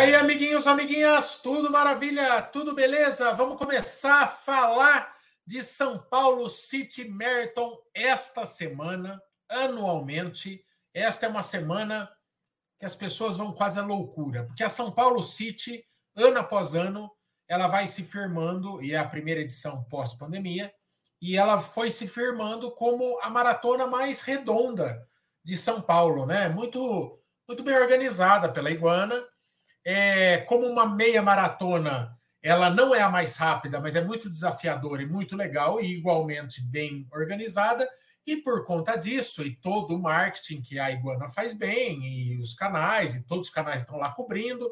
aí, amiguinhos, amiguinhas, tudo maravilha, tudo beleza? Vamos começar a falar de São Paulo City Marathon esta semana, anualmente. Esta é uma semana que as pessoas vão quase à loucura, porque a São Paulo City, ano após ano, ela vai se firmando, e é a primeira edição pós-pandemia, e ela foi se firmando como a maratona mais redonda de São Paulo, né? Muito, muito bem organizada pela Iguana. É, como uma meia maratona, ela não é a mais rápida, mas é muito desafiadora e muito legal e igualmente bem organizada. E por conta disso, e todo o marketing que a Iguana faz bem, e os canais, e todos os canais estão lá cobrindo,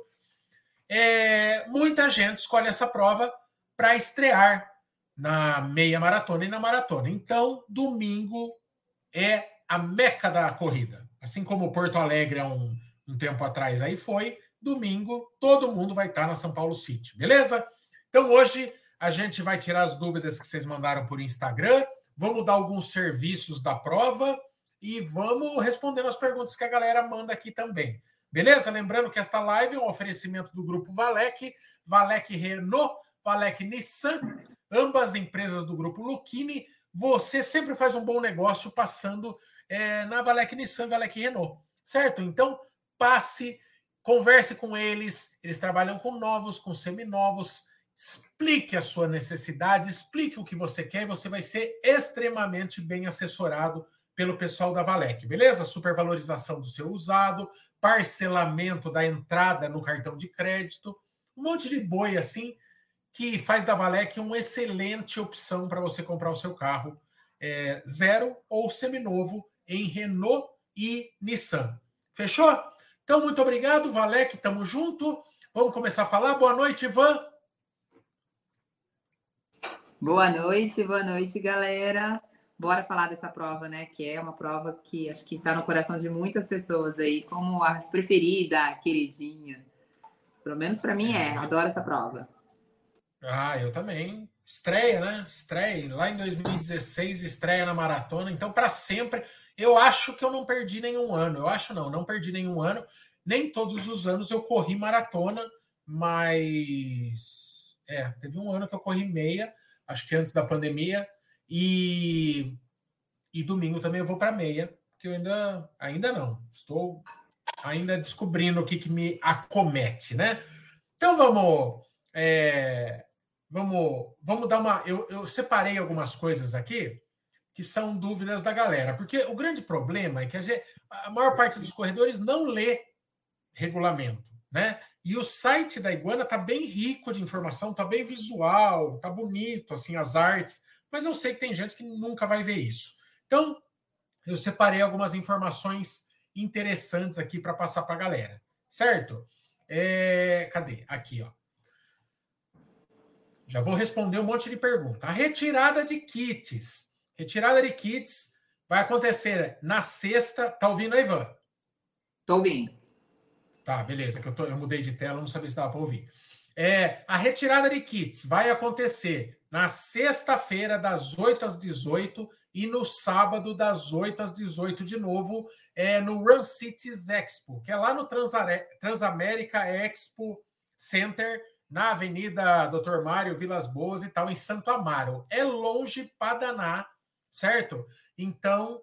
é, muita gente escolhe essa prova para estrear na meia maratona e na maratona. Então, domingo é a meca da corrida. Assim como Porto Alegre há um, um tempo atrás aí foi, domingo todo mundo vai estar na São Paulo City, beleza? Então hoje a gente vai tirar as dúvidas que vocês mandaram por Instagram, vamos dar alguns serviços da prova e vamos respondendo as perguntas que a galera manda aqui também. Beleza? Lembrando que esta live é um oferecimento do grupo Valec, Valec Renault, Valec Nissan, ambas empresas do grupo Lucchini. Você sempre faz um bom negócio passando é, na Valec Nissan, Valec Renault, certo? Então, passe, converse com eles. Eles trabalham com novos, com seminovos. Explique a sua necessidade, explique o que você quer e você vai ser extremamente bem assessorado pelo pessoal da Valec, beleza? Supervalorização do seu usado, parcelamento da entrada no cartão de crédito, um monte de boi assim que faz da Valec uma excelente opção para você comprar o seu carro é, zero ou seminovo em Renault e Nissan. Fechou? Então, muito obrigado, Valec, tamo junto. Vamos começar a falar. Boa noite, Ivan. Boa noite, boa noite, galera. Bora falar dessa prova, né? Que é uma prova que acho que está no coração de muitas pessoas aí, como a preferida, a queridinha. Pelo menos para mim é. Adoro essa prova. Ah, eu também. Estreia, né? Estreia. Lá em 2016, estreia na maratona. Então, para sempre. Eu acho que eu não perdi nenhum ano. Eu acho não, não perdi nenhum ano. Nem todos os anos eu corri maratona, mas. É, teve um ano que eu corri meia, acho que antes da pandemia. E, e domingo também eu vou para meia, porque eu ainda, ainda não. Estou ainda descobrindo o que, que me acomete, né? Então vamos. É, vamos, vamos dar uma. Eu, eu separei algumas coisas aqui que são dúvidas da galera, porque o grande problema é que a, gente, a maior parte dos corredores não lê regulamento, né? E o site da Iguana tá bem rico de informação, tá bem visual, tá bonito, assim, as artes, mas eu sei que tem gente que nunca vai ver isso. Então, eu separei algumas informações interessantes aqui para passar para a galera, certo? É, cadê? Aqui, ó. Já vou responder um monte de pergunta. A retirada de kits. Retirada de kits vai acontecer na sexta. Tá ouvindo, Ivan? Tô ouvindo. Tá, beleza, que eu, tô, eu mudei de tela, não sabia se dava para ouvir. É, a retirada de kits vai acontecer na sexta-feira, das 8 às 18, e no sábado, das 8 às 18, de novo, é, no Run Cities Expo, que é lá no Transamérica Expo Center, na Avenida Doutor Mário Vilas Boas e tal, em Santo Amaro. É longe para danar, certo? Então,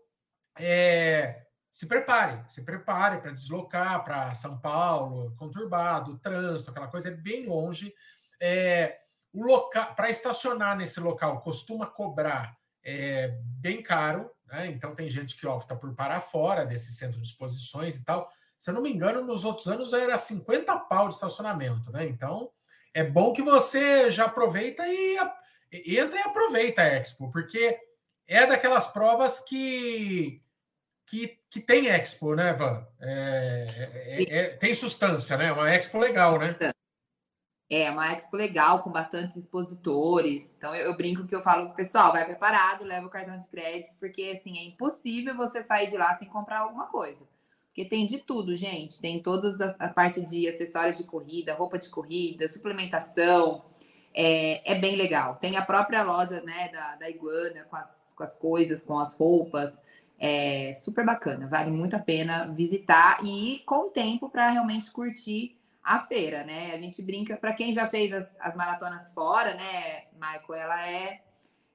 é, se prepare, se prepare para deslocar para São Paulo, conturbado, trânsito, aquela coisa é bem longe. É, o local para estacionar nesse local costuma cobrar é, bem caro, né? Então tem gente que opta por parar fora desse centro de exposições e tal. Se eu não me engano, nos outros anos era 50 pau de estacionamento, né? Então é bom que você já aproveita e, e entra e aproveita a Expo, porque é daquelas provas que que, que tem Expo, né, Van? É, é, é, tem substância, né? Uma Expo legal, né? É, uma expo legal, com bastantes expositores. Então, eu, eu brinco que eu falo pessoal, vai preparado, leva o cartão de crédito, porque, assim, é impossível você sair de lá sem comprar alguma coisa. Porque tem de tudo, gente. Tem toda a parte de acessórios de corrida, roupa de corrida, suplementação. É, é bem legal. Tem a própria loja né, da, da Iguana com as, com as coisas, com as roupas. É super bacana. Vale muito a pena visitar e ir com tempo para realmente curtir a feira, né? A gente brinca, para quem já fez as, as, maratonas fora, né, Michael, ela é,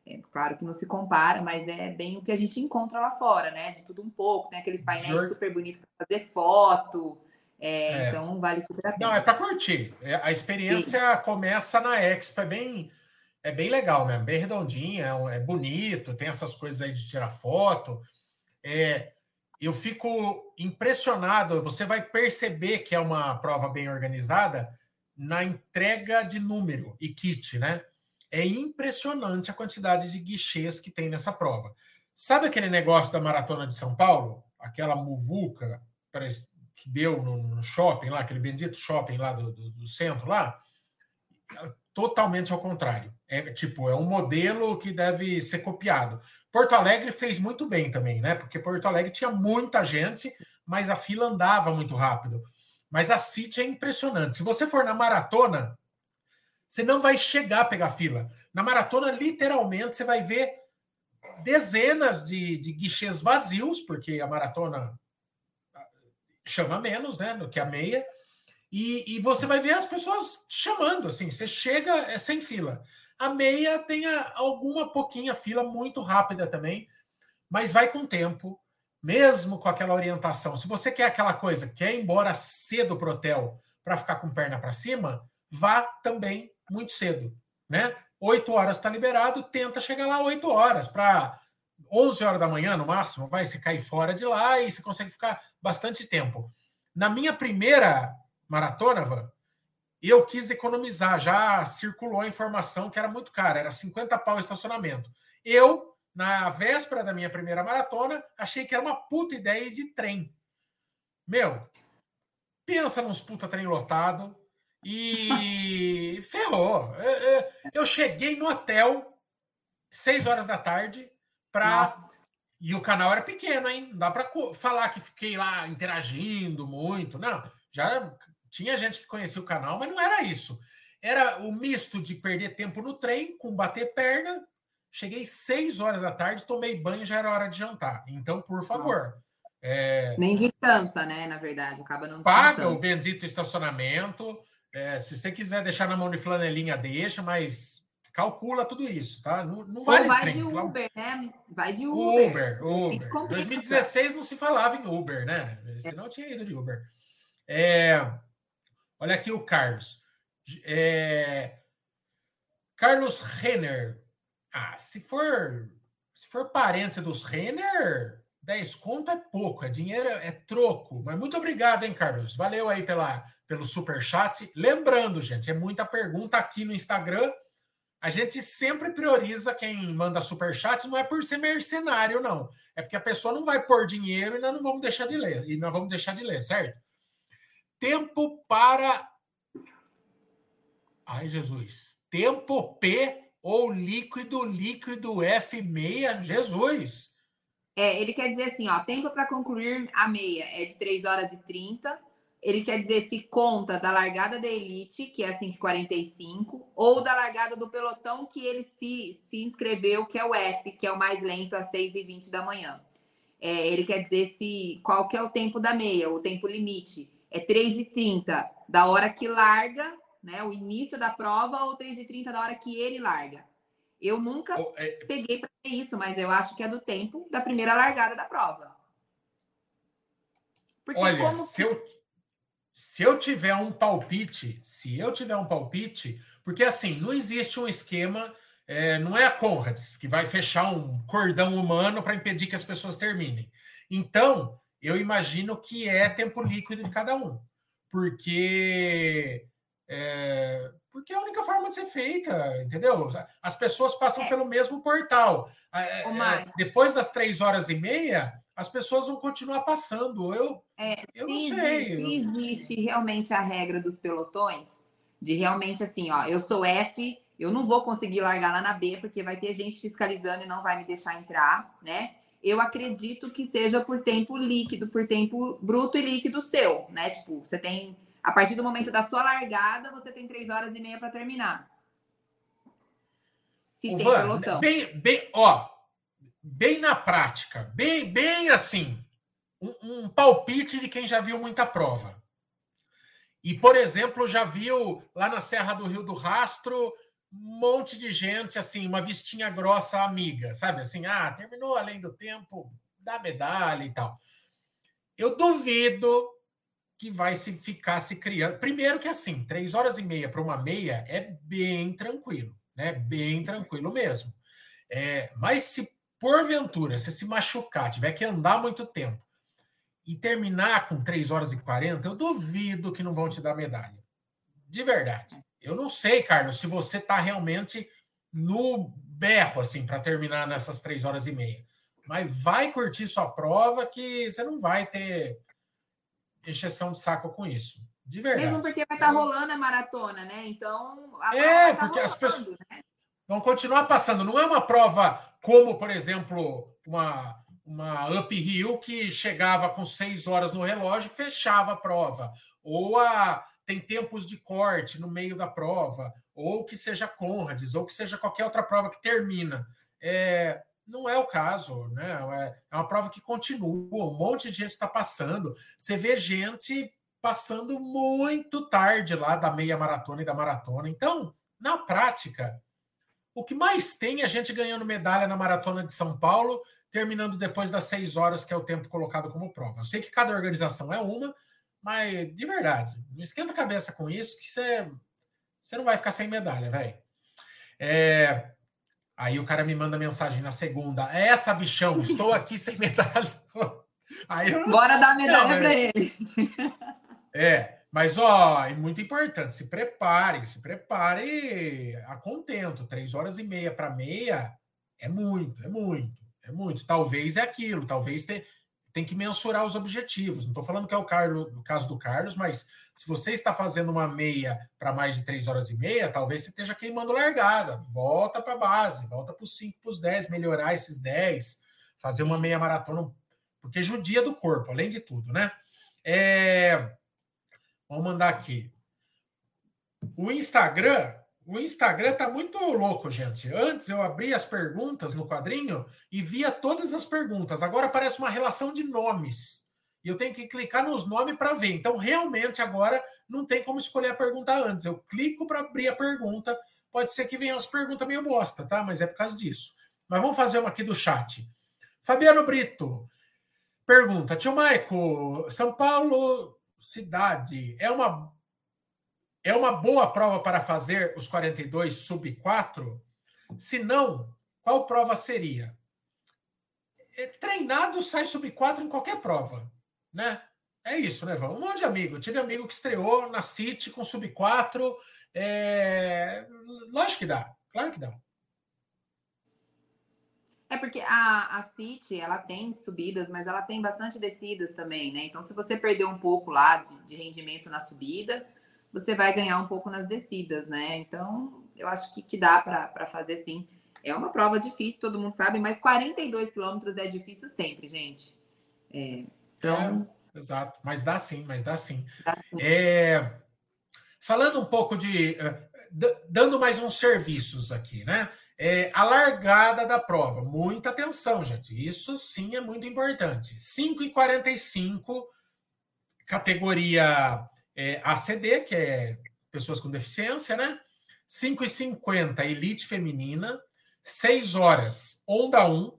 é, claro que não se compara, mas é bem o que a gente encontra lá fora, né? De tudo um pouco, né? Aqueles painéis super bonitos para fazer foto. É, é. Então vale super a pena. Não, é para curtir. É, a experiência Sim. começa na Expo, é bem, é bem legal mesmo, bem redondinha, é, é bonito, tem essas coisas aí de tirar foto. É, eu fico impressionado. Você vai perceber que é uma prova bem organizada na entrega de número e kit, né? É impressionante a quantidade de guichês que tem nessa prova. Sabe aquele negócio da maratona de São Paulo? Aquela muvuca que deu no, shopping lá, aquele bendito shopping lá do, do, do centro lá? Totalmente ao contrário. É tipo, é um modelo que deve ser copiado. Porto Alegre fez muito bem também, né? Porque Porto Alegre tinha muita gente, mas a fila andava muito rápido. Mas a City é impressionante. Se você for na maratona, você não vai chegar a pegar fila. Na maratona, literalmente, você vai ver dezenas de, de guichês vazios, porque a maratona chama menos, né? Do que a meia. E, e você vai ver as pessoas chamando, assim. Você chega, é sem fila. A meia tem alguma pouquinha fila muito rápida também, mas vai com tempo, mesmo com aquela orientação. Se você quer aquela coisa, quer ir embora cedo pro hotel para ficar com perna para cima, vá também muito cedo, né? 8 horas está liberado, tenta chegar lá 8 horas para 11 horas da manhã no máximo, vai se cair fora de lá e você consegue ficar bastante tempo. Na minha primeira maratona, Van, eu quis economizar, já circulou a informação que era muito cara, era 50 pau o estacionamento. Eu, na véspera da minha primeira maratona, achei que era uma puta ideia de trem. Meu, pensa nos puta trem lotado e ferrou. Eu cheguei no hotel seis horas da tarde para e o canal era pequeno, hein? Não dá para falar que fiquei lá interagindo muito, não. Já tinha gente que conhecia o canal, mas não era isso. Era o misto de perder tempo no trem com bater perna. Cheguei seis horas da tarde, tomei banho, já era hora de jantar. Então, por favor. É... Nem descansa, né? Na verdade, acaba não Paga o bendito estacionamento. É, se você quiser deixar na mão de flanelinha, deixa, mas calcula tudo isso, tá? Não, não vale Ou vai trem, de Uber, né? Vai de Uber. Uber, Uber. 2016 não se falava em Uber, né? Senão é. tinha ido de Uber. É... Olha aqui o Carlos. É... Carlos Renner. Ah, se for se for parente dos Renner, 10 conto é pouco, é dinheiro, é troco. Mas muito obrigado, hein, Carlos? Valeu aí pela, pelo super chat. Lembrando, gente, é muita pergunta aqui no Instagram. A gente sempre prioriza quem manda super chat, não é por ser mercenário, não. É porque a pessoa não vai pôr dinheiro e nós não vamos deixar de ler. E nós vamos deixar de ler, certo? Tempo para. Ai, Jesus. Tempo P ou líquido, líquido F6? Jesus. É, ele quer dizer assim, ó, tempo para concluir a meia é de 3 horas e 30. Ele quer dizer se conta da largada da elite, que é 5h45, ou da largada do pelotão que ele se, se inscreveu, que é o F, que é o mais lento, às 6h20 da manhã. É, ele quer dizer se qual que é o tempo da meia, o tempo limite é 3h30 da hora que larga, né? O início da prova, ou 3h30 da hora que ele larga. Eu nunca oh, é... peguei para isso, mas eu acho que é do tempo da primeira largada da prova. Porque Olha, como... se, eu, se eu tiver um palpite, se eu tiver um palpite, porque assim, não existe um esquema, é, não é a Conrads que vai fechar um cordão humano para impedir que as pessoas terminem. Então, eu imagino que é tempo líquido de cada um, porque é, porque é a única forma de ser feita, entendeu? As pessoas passam é. pelo mesmo portal. É, é depois das três horas e meia, as pessoas vão continuar passando. Eu, é, eu não sei. Se existe realmente a regra dos pelotões, de realmente assim, ó, eu sou F, eu não vou conseguir largar lá na B, porque vai ter gente fiscalizando e não vai me deixar entrar, né? Eu acredito que seja por tempo líquido, por tempo bruto e líquido seu, né? Tipo, você tem, a partir do momento da sua largada, você tem três horas e meia para terminar. Se tem Van, pelotão. Bem, bem, ó, bem na prática, bem, bem assim, um, um palpite de quem já viu muita prova. E, por exemplo, já viu lá na Serra do Rio do Rastro monte de gente, assim, uma vistinha grossa amiga, sabe? Assim, ah, terminou além do tempo, dá medalha e tal. Eu duvido que vai se ficar se criando. Primeiro que assim, três horas e meia para uma meia é bem tranquilo, né? Bem tranquilo mesmo. É, mas se porventura você se machucar, tiver que andar muito tempo e terminar com 3 horas e 40, eu duvido que não vão te dar medalha. De verdade. Eu não sei, Carlos, se você está realmente no berro assim para terminar nessas 3 horas e meia. Mas vai curtir sua prova que você não vai ter exceção de saco com isso. De verdade. Mesmo porque vai estar tá rolando a maratona, né? Então. é, tá porque rolando, as pessoas. Né? vão continuar passando. Não é uma prova como, por exemplo, uma, uma uphill que chegava com seis horas no relógio e fechava a prova. Ou a, tem tempos de corte no meio da prova, ou que seja Conrads, ou que seja qualquer outra prova que termina. É, não é o caso, né? É, é uma prova que continua, um monte de gente está passando. Você vê gente passando muito tarde lá da meia maratona e da maratona. Então, na prática, o que mais tem é a gente ganhando medalha na Maratona de São Paulo, terminando depois das seis horas, que é o tempo colocado como prova. Eu sei que cada organização é uma, mas de verdade, não esquenta a cabeça com isso, que você, você não vai ficar sem medalha, velho. É... Aí o cara me manda mensagem na segunda. É essa, bichão, estou aqui sem medalha. Aí eu... Bora dar medalha para ele. É. Mas, ó, é muito importante, se prepare, se prepare a contento. Três horas e meia para meia é muito, é muito, é muito. Talvez é aquilo, talvez te, tem que mensurar os objetivos. Não estou falando que é o, Carlos, o caso do Carlos, mas se você está fazendo uma meia para mais de três horas e meia, talvez você esteja queimando largada. Volta para a base, volta para os 5, para os 10, melhorar esses 10, fazer uma meia maratona, porque judia do corpo, além de tudo, né? É, Vamos mandar aqui. O Instagram, o Instagram tá muito louco, gente. Antes eu abria as perguntas no quadrinho e via todas as perguntas. Agora aparece uma relação de nomes. E eu tenho que clicar nos nomes para ver. Então, realmente, agora não tem como escolher a pergunta antes. Eu clico para abrir a pergunta. Pode ser que venha as perguntas meio bosta, tá? Mas é por causa disso. Mas vamos fazer uma aqui do chat. Fabiano Brito pergunta: Tio Maico, São Paulo cidade é uma é uma boa prova para fazer os 42 sub 4? Se não, qual prova seria? É, treinado sai sub 4 em qualquer prova, né? É isso, né, Vamos Um monte de amigo. Eu tive amigo que estreou na City com sub 4. É... Lógico que dá, claro que dá. É porque a, a City, ela tem subidas, mas ela tem bastante descidas também, né? Então, se você perder um pouco lá de, de rendimento na subida, você vai ganhar um pouco nas descidas, né? Então, eu acho que, que dá para fazer sim. É uma prova difícil, todo mundo sabe, mas 42 quilômetros é difícil sempre, gente. É, então... É, exato, mas dá sim, mas dá sim. Dá sim. É, falando um pouco de. Uh, dando mais uns serviços aqui, né? É, a largada da prova. Muita atenção, gente. Isso sim é muito importante. 5 e 45 categoria é, ACD, que é pessoas com deficiência, né? 5 e 50 elite feminina. 6 horas, onda 1,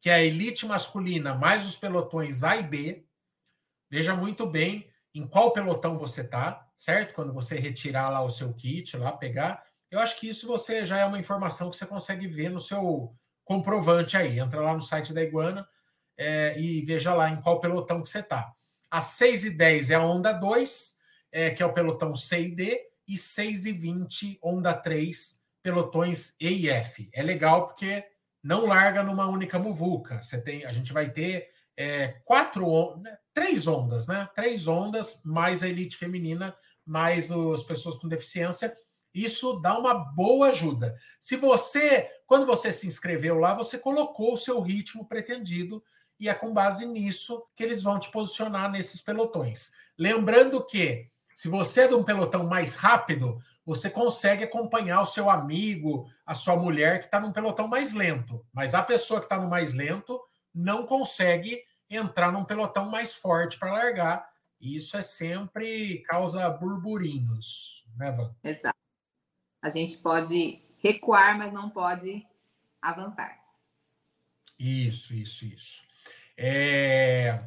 que é a elite masculina, mais os pelotões A e B. Veja muito bem em qual pelotão você está, certo? Quando você retirar lá o seu kit, lá pegar eu acho que isso você já é uma informação que você consegue ver no seu comprovante aí. Entra lá no site da Iguana é, e veja lá em qual pelotão que você está. Às 6 e 10 é a onda 2, é, que é o pelotão C e D, e 6 e 20, onda 3, pelotões E e F. É legal porque não larga numa única muvuca. Você tem, a gente vai ter é, quatro, né, três ondas, né? Três ondas, mais a elite feminina, mais as pessoas com deficiência isso dá uma boa ajuda. Se você, quando você se inscreveu lá, você colocou o seu ritmo pretendido e é com base nisso que eles vão te posicionar nesses pelotões. Lembrando que se você é de um pelotão mais rápido, você consegue acompanhar o seu amigo, a sua mulher que está num pelotão mais lento. Mas a pessoa que está no mais lento não consegue entrar num pelotão mais forte para largar, E isso é sempre causa burburinhos, né, Van? Exato. A gente pode recuar, mas não pode avançar. Isso, isso, isso. É...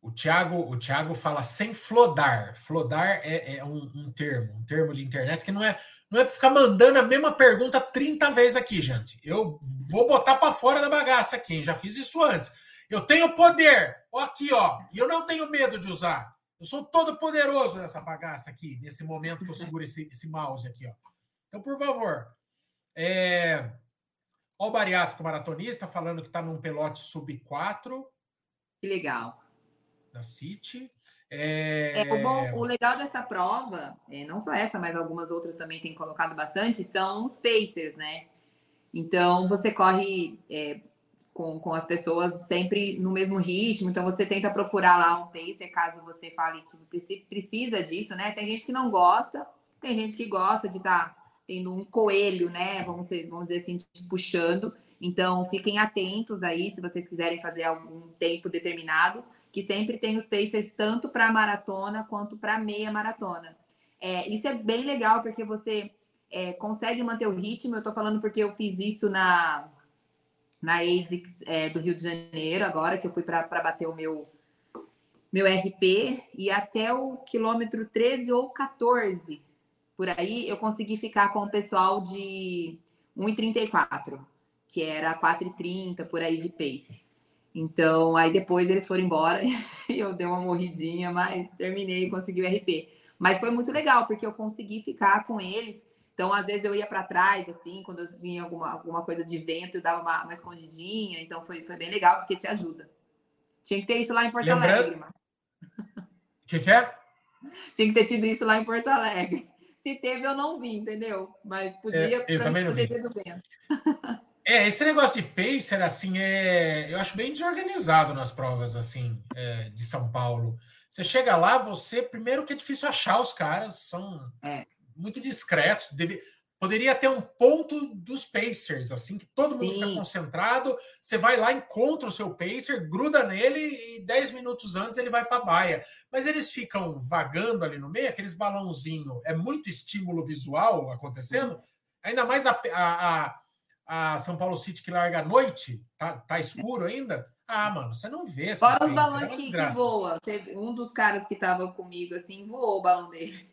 O Tiago o Thiago fala sem flodar. Flodar é, é um, um, termo, um termo de internet que não é não é para ficar mandando a mesma pergunta 30 vezes aqui, gente. Eu vou botar para fora da bagaça aqui, hein? já fiz isso antes. Eu tenho poder, ó, aqui, ó, e eu não tenho medo de usar. Eu sou todo poderoso nessa bagaça aqui, nesse momento que eu seguro esse, esse mouse aqui, ó. Então, por favor, é... Ó, o bariátrico maratonista falando que está num pelote sub 4. Que legal da City. É... é o, bom, o, legal dessa prova, é, não só essa, mas algumas outras também tem colocado bastante, são os pacers, né? Então você corre é, com, com as pessoas sempre no mesmo ritmo, então você tenta procurar lá um pacer caso você fale que precisa disso, né? Tem gente que não gosta, tem gente que gosta de estar tá tendo um coelho, né? Vamos dizer, vamos dizer assim, puxando. Então fiquem atentos aí se vocês quiserem fazer algum tempo determinado que sempre tem os pacers tanto para maratona quanto para meia maratona. É, isso é bem legal porque você é, consegue manter o ritmo. Eu estou falando porque eu fiz isso na na ASICS é, do Rio de Janeiro agora que eu fui para bater o meu meu RP e até o quilômetro 13 ou 14 por aí eu consegui ficar com o pessoal de 1,34 que era 4,30 por aí de pace. Então, aí depois eles foram embora e eu dei uma morridinha, mas terminei e consegui o RP. Mas foi muito legal, porque eu consegui ficar com eles. Então, às vezes eu ia para trás, assim, quando eu tinha alguma, alguma coisa de vento, eu dava uma, uma escondidinha. Então, foi, foi bem legal, porque te ajuda. Tinha que ter isso lá em Porto Lembrando... Alegre. O que, que é? Tinha que ter tido isso lá em Porto Alegre. Se teve, eu não vi, entendeu? Mas podia, é, eu também não vi. ter do vento. É, esse negócio de pacer, assim, é, eu acho bem desorganizado nas provas, assim, é, de São Paulo. Você chega lá, você, primeiro que é difícil achar os caras, são é. muito discretos. Deve, poderia ter um ponto dos pacers, assim, que todo mundo Sim. fica concentrado. Você vai lá, encontra o seu pacer, gruda nele e 10 minutos antes ele vai para a baia. Mas eles ficam vagando ali no meio, aqueles balãozinho, é muito estímulo visual acontecendo. Ainda mais a, a, a a São Paulo City que larga à noite, tá, tá escuro ainda. Ah, mano, você não vê. Fora os balões é que, que voa. Teve um dos caras que estava comigo assim, voou o balão dele.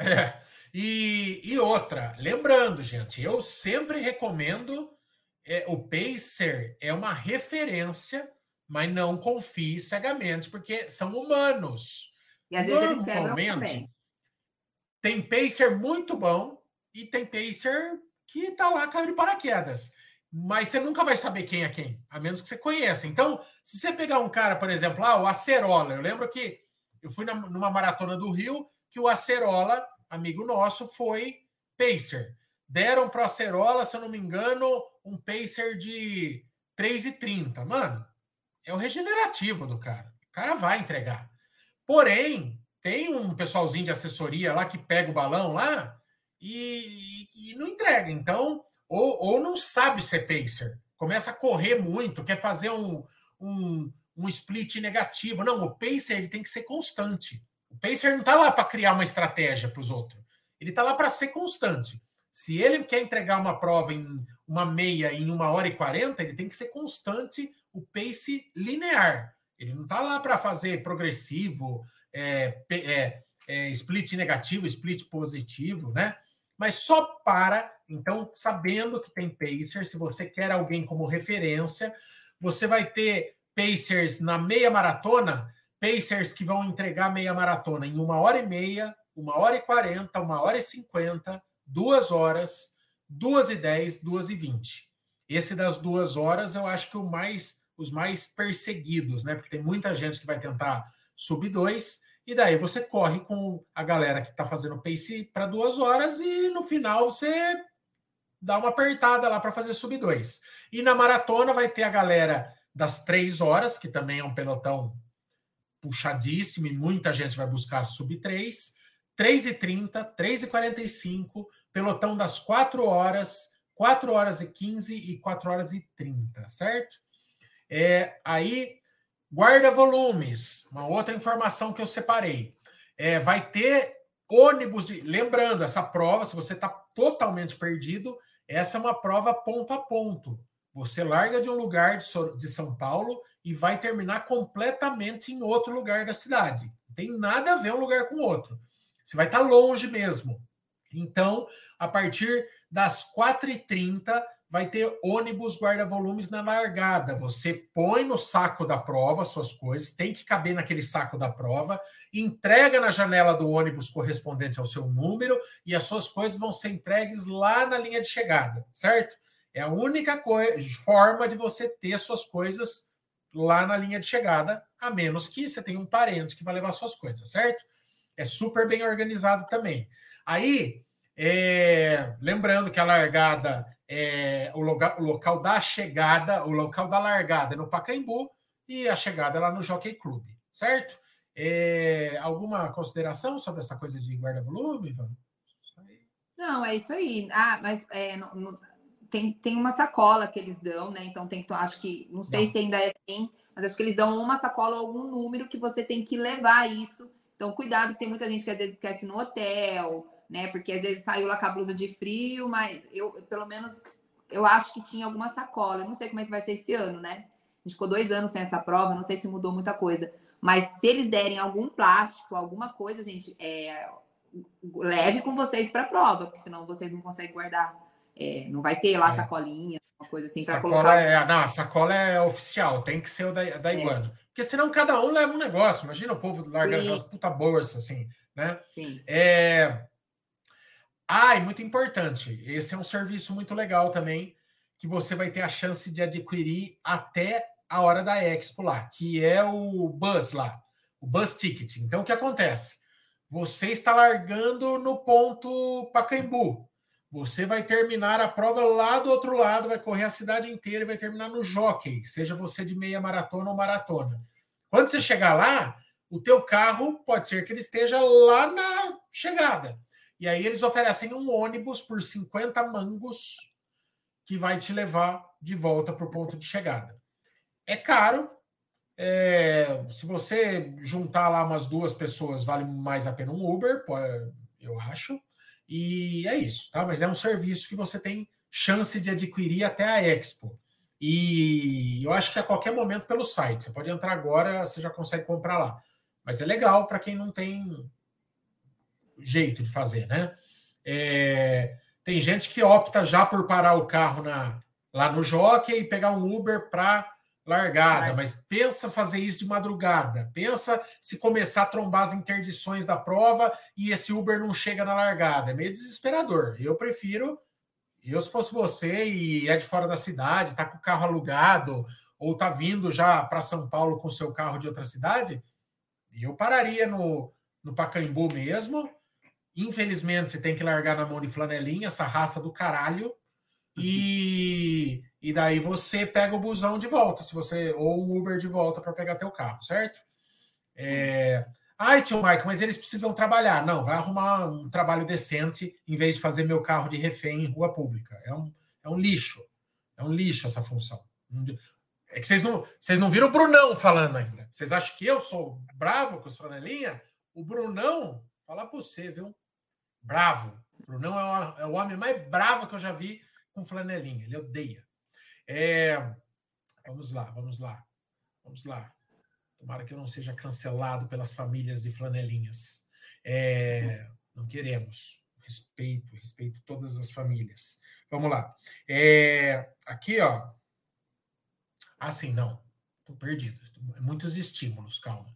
É. E, e outra, lembrando, gente, eu sempre recomendo é, o Pacer é uma referência, mas não confie cegamente, porque são humanos. E às vezes eles quebram também. Tem Pacer muito bom e tem Pacer que está lá, caiu de paraquedas. Mas você nunca vai saber quem é quem, a menos que você conheça. Então, se você pegar um cara, por exemplo, ah, o Acerola, eu lembro que eu fui na, numa maratona do Rio que o Acerola, amigo nosso, foi pacer. Deram para o Acerola, se eu não me engano, um pacer de 3,30. Mano, é o regenerativo do cara. O cara vai entregar. Porém, tem um pessoalzinho de assessoria lá que pega o balão lá e, e, não entrega. Então, ou, ou não sabe ser pacer, começa a correr muito, quer fazer um, um, um split negativo. Não, o pacer ele tem que ser constante. O pacer não está lá para criar uma estratégia para os outros. Ele está lá para ser constante. Se ele quer entregar uma prova em uma meia em uma hora e quarenta, ele tem que ser constante o pace linear. Ele não está lá para fazer progressivo, é, é, é, split negativo, split positivo, né? Mas só para, então, sabendo que tem Pacers, se você quer alguém como referência, você vai ter Pacers na meia maratona, Pacers que vão entregar meia maratona em uma hora e meia, uma hora e quarenta, uma hora e cinquenta, duas horas, duas e dez, duas e vinte. Esse das duas horas eu acho que o mais, os mais perseguidos, né? Porque tem muita gente que vai tentar sub dois e daí você corre com a galera que está fazendo pace para duas horas e no final você dá uma apertada lá para fazer sub dois. E na maratona vai ter a galera das três horas, que também é um pelotão puxadíssimo e muita gente vai buscar sub 3, 3 e 30, 3 e 45, pelotão das 4 horas, 4 horas e 15 e 4 horas e 30, certo? É, aí Guarda-volumes, uma outra informação que eu separei. É, vai ter ônibus de. Lembrando, essa prova, se você está totalmente perdido, essa é uma prova ponto a ponto. Você larga de um lugar de São Paulo e vai terminar completamente em outro lugar da cidade. Não tem nada a ver um lugar com o outro. Você vai estar longe mesmo. Então, a partir das 4h30, vai ter ônibus guarda-volumes na largada. Você põe no saco da prova suas coisas, tem que caber naquele saco da prova, entrega na janela do ônibus correspondente ao seu número e as suas coisas vão ser entregues lá na linha de chegada, certo? É a única forma de você ter suas coisas lá na linha de chegada, a menos que você tenha um parente que vai levar suas coisas, certo? É super bem organizado também. Aí, é, lembrando que a largada é o, loga, o, local da chegada, o local da largada no Pacaembu e a chegada lá no Jockey Club, certo? É, alguma consideração sobre essa coisa de guarda-volume, Ivan? Não, é isso aí. Ah, mas é, no, no, tem, tem uma sacola que eles dão, né? Então tem, acho que, não sei não. se ainda é assim, mas acho que eles dão uma sacola ou algum número que você tem que levar isso. Então, cuidado, tem muita gente que às vezes esquece no hotel, né? Porque às vezes saiu lá com a blusa de frio, mas eu, pelo menos, eu acho que tinha alguma sacola. Eu não sei como é que vai ser esse ano, né? A gente ficou dois anos sem essa prova, não sei se mudou muita coisa. Mas se eles derem algum plástico, alguma coisa, gente, é, leve com vocês para a prova, porque senão vocês não conseguem guardar. É, não vai ter lá é. sacolinha, uma coisa assim para colocar. É, não, a sacola é oficial, tem que ser o da, da é. Iguana. Porque senão cada um leva um negócio. Imagina o povo largando aquelas puta bolsa, assim, né? Sim. É, ah, e muito importante, esse é um serviço muito legal também, que você vai ter a chance de adquirir até a hora da Expo lá, que é o Bus lá, o Bus Ticket. Então, o que acontece? Você está largando no ponto Pacaembu. Você vai terminar a prova lá do outro lado, vai correr a cidade inteira e vai terminar no jockey, seja você de meia maratona ou maratona. Quando você chegar lá, o teu carro pode ser que ele esteja lá na chegada. E aí eles oferecem um ônibus por 50 mangos que vai te levar de volta para o ponto de chegada. É caro. É, se você juntar lá umas duas pessoas, vale mais a pena um Uber, eu acho. E é isso, tá? Mas é um serviço que você tem chance de adquirir até a Expo. E eu acho que a qualquer momento pelo site. Você pode entrar agora, você já consegue comprar lá. Mas é legal para quem não tem jeito de fazer, né? É, tem gente que opta já por parar o carro na, lá no jockey e pegar um Uber para largada, mas pensa fazer isso de madrugada. Pensa se começar a trombar as interdições da prova e esse Uber não chega na largada. É meio desesperador. Eu prefiro, eu se fosse você e é de fora da cidade, tá com o carro alugado ou tá vindo já para São Paulo com seu carro de outra cidade, eu pararia no, no Pacaembu mesmo Infelizmente, você tem que largar na mão de flanelinha, essa raça do caralho. E, e daí você pega o busão de volta, se você ou um Uber de volta para pegar teu carro, certo? É... Ai, tio Mike, mas eles precisam trabalhar. Não, vai arrumar um trabalho decente em vez de fazer meu carro de refém em rua pública. É um, é um lixo. É um lixo essa função. É que vocês não, vocês não viram o Brunão falando ainda. Vocês acham que eu sou bravo com os flanelinha? O Brunão, fala para você, viu? Bravo. Brunão é o, é o homem mais bravo que eu já vi com flanelinha. Ele odeia. É, vamos lá, vamos lá. Vamos lá. Tomara que eu não seja cancelado pelas famílias de flanelinhas. É, não queremos. Respeito, respeito todas as famílias. Vamos lá. É, aqui, ó. Assim, não. Estou perdido. Muitos estímulos, calma.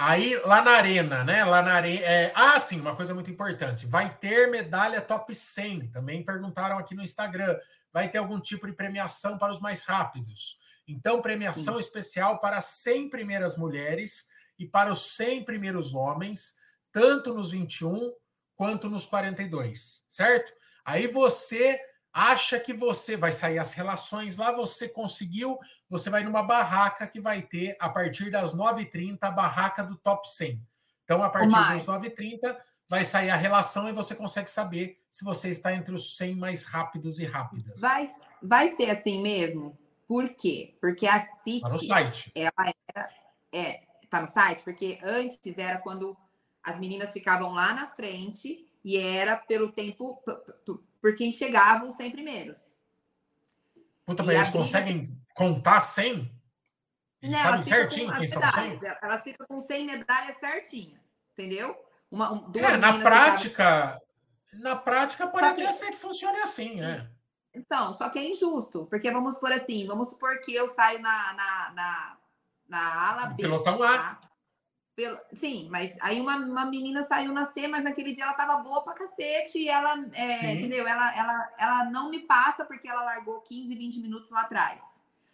Aí, lá na arena, né? Lá na arena. É... Ah, sim, uma coisa muito importante. Vai ter medalha top 100. Também perguntaram aqui no Instagram. Vai ter algum tipo de premiação para os mais rápidos. Então, premiação sim. especial para 100 primeiras mulheres e para os 100 primeiros homens, tanto nos 21 quanto nos 42, certo? Aí você acha que você vai sair as relações lá, você conseguiu, você vai numa barraca que vai ter, a partir das 9h30, a barraca do top 100. Então, a partir das 9h30, vai sair a relação e você consegue saber se você está entre os 100 mais rápidos e rápidas. Vai, vai ser assim mesmo? Por quê? Porque a City, tá no site. ela era, É, tá no site? Porque antes era quando as meninas ficavam lá na frente e era pelo tempo por quem chegava os 100 primeiros. Puta, mas eles conseguem contar 100? Eles Não, sabem certinho quem são 100? Elas ficam com 100 medalhas certinha, entendeu? Uma, um, é, na prática, ficavam... na prática pode que... até ser que funcione assim, é. Então, só que é injusto, porque vamos por assim, vamos supor que eu saio na, na, na, na ala B. Pelotão A. Tá? Sim, mas aí uma, uma menina saiu na C, mas naquele dia ela tava boa pra cacete e ela, é, entendeu? Ela, ela, ela não me passa porque ela largou 15, 20 minutos lá atrás.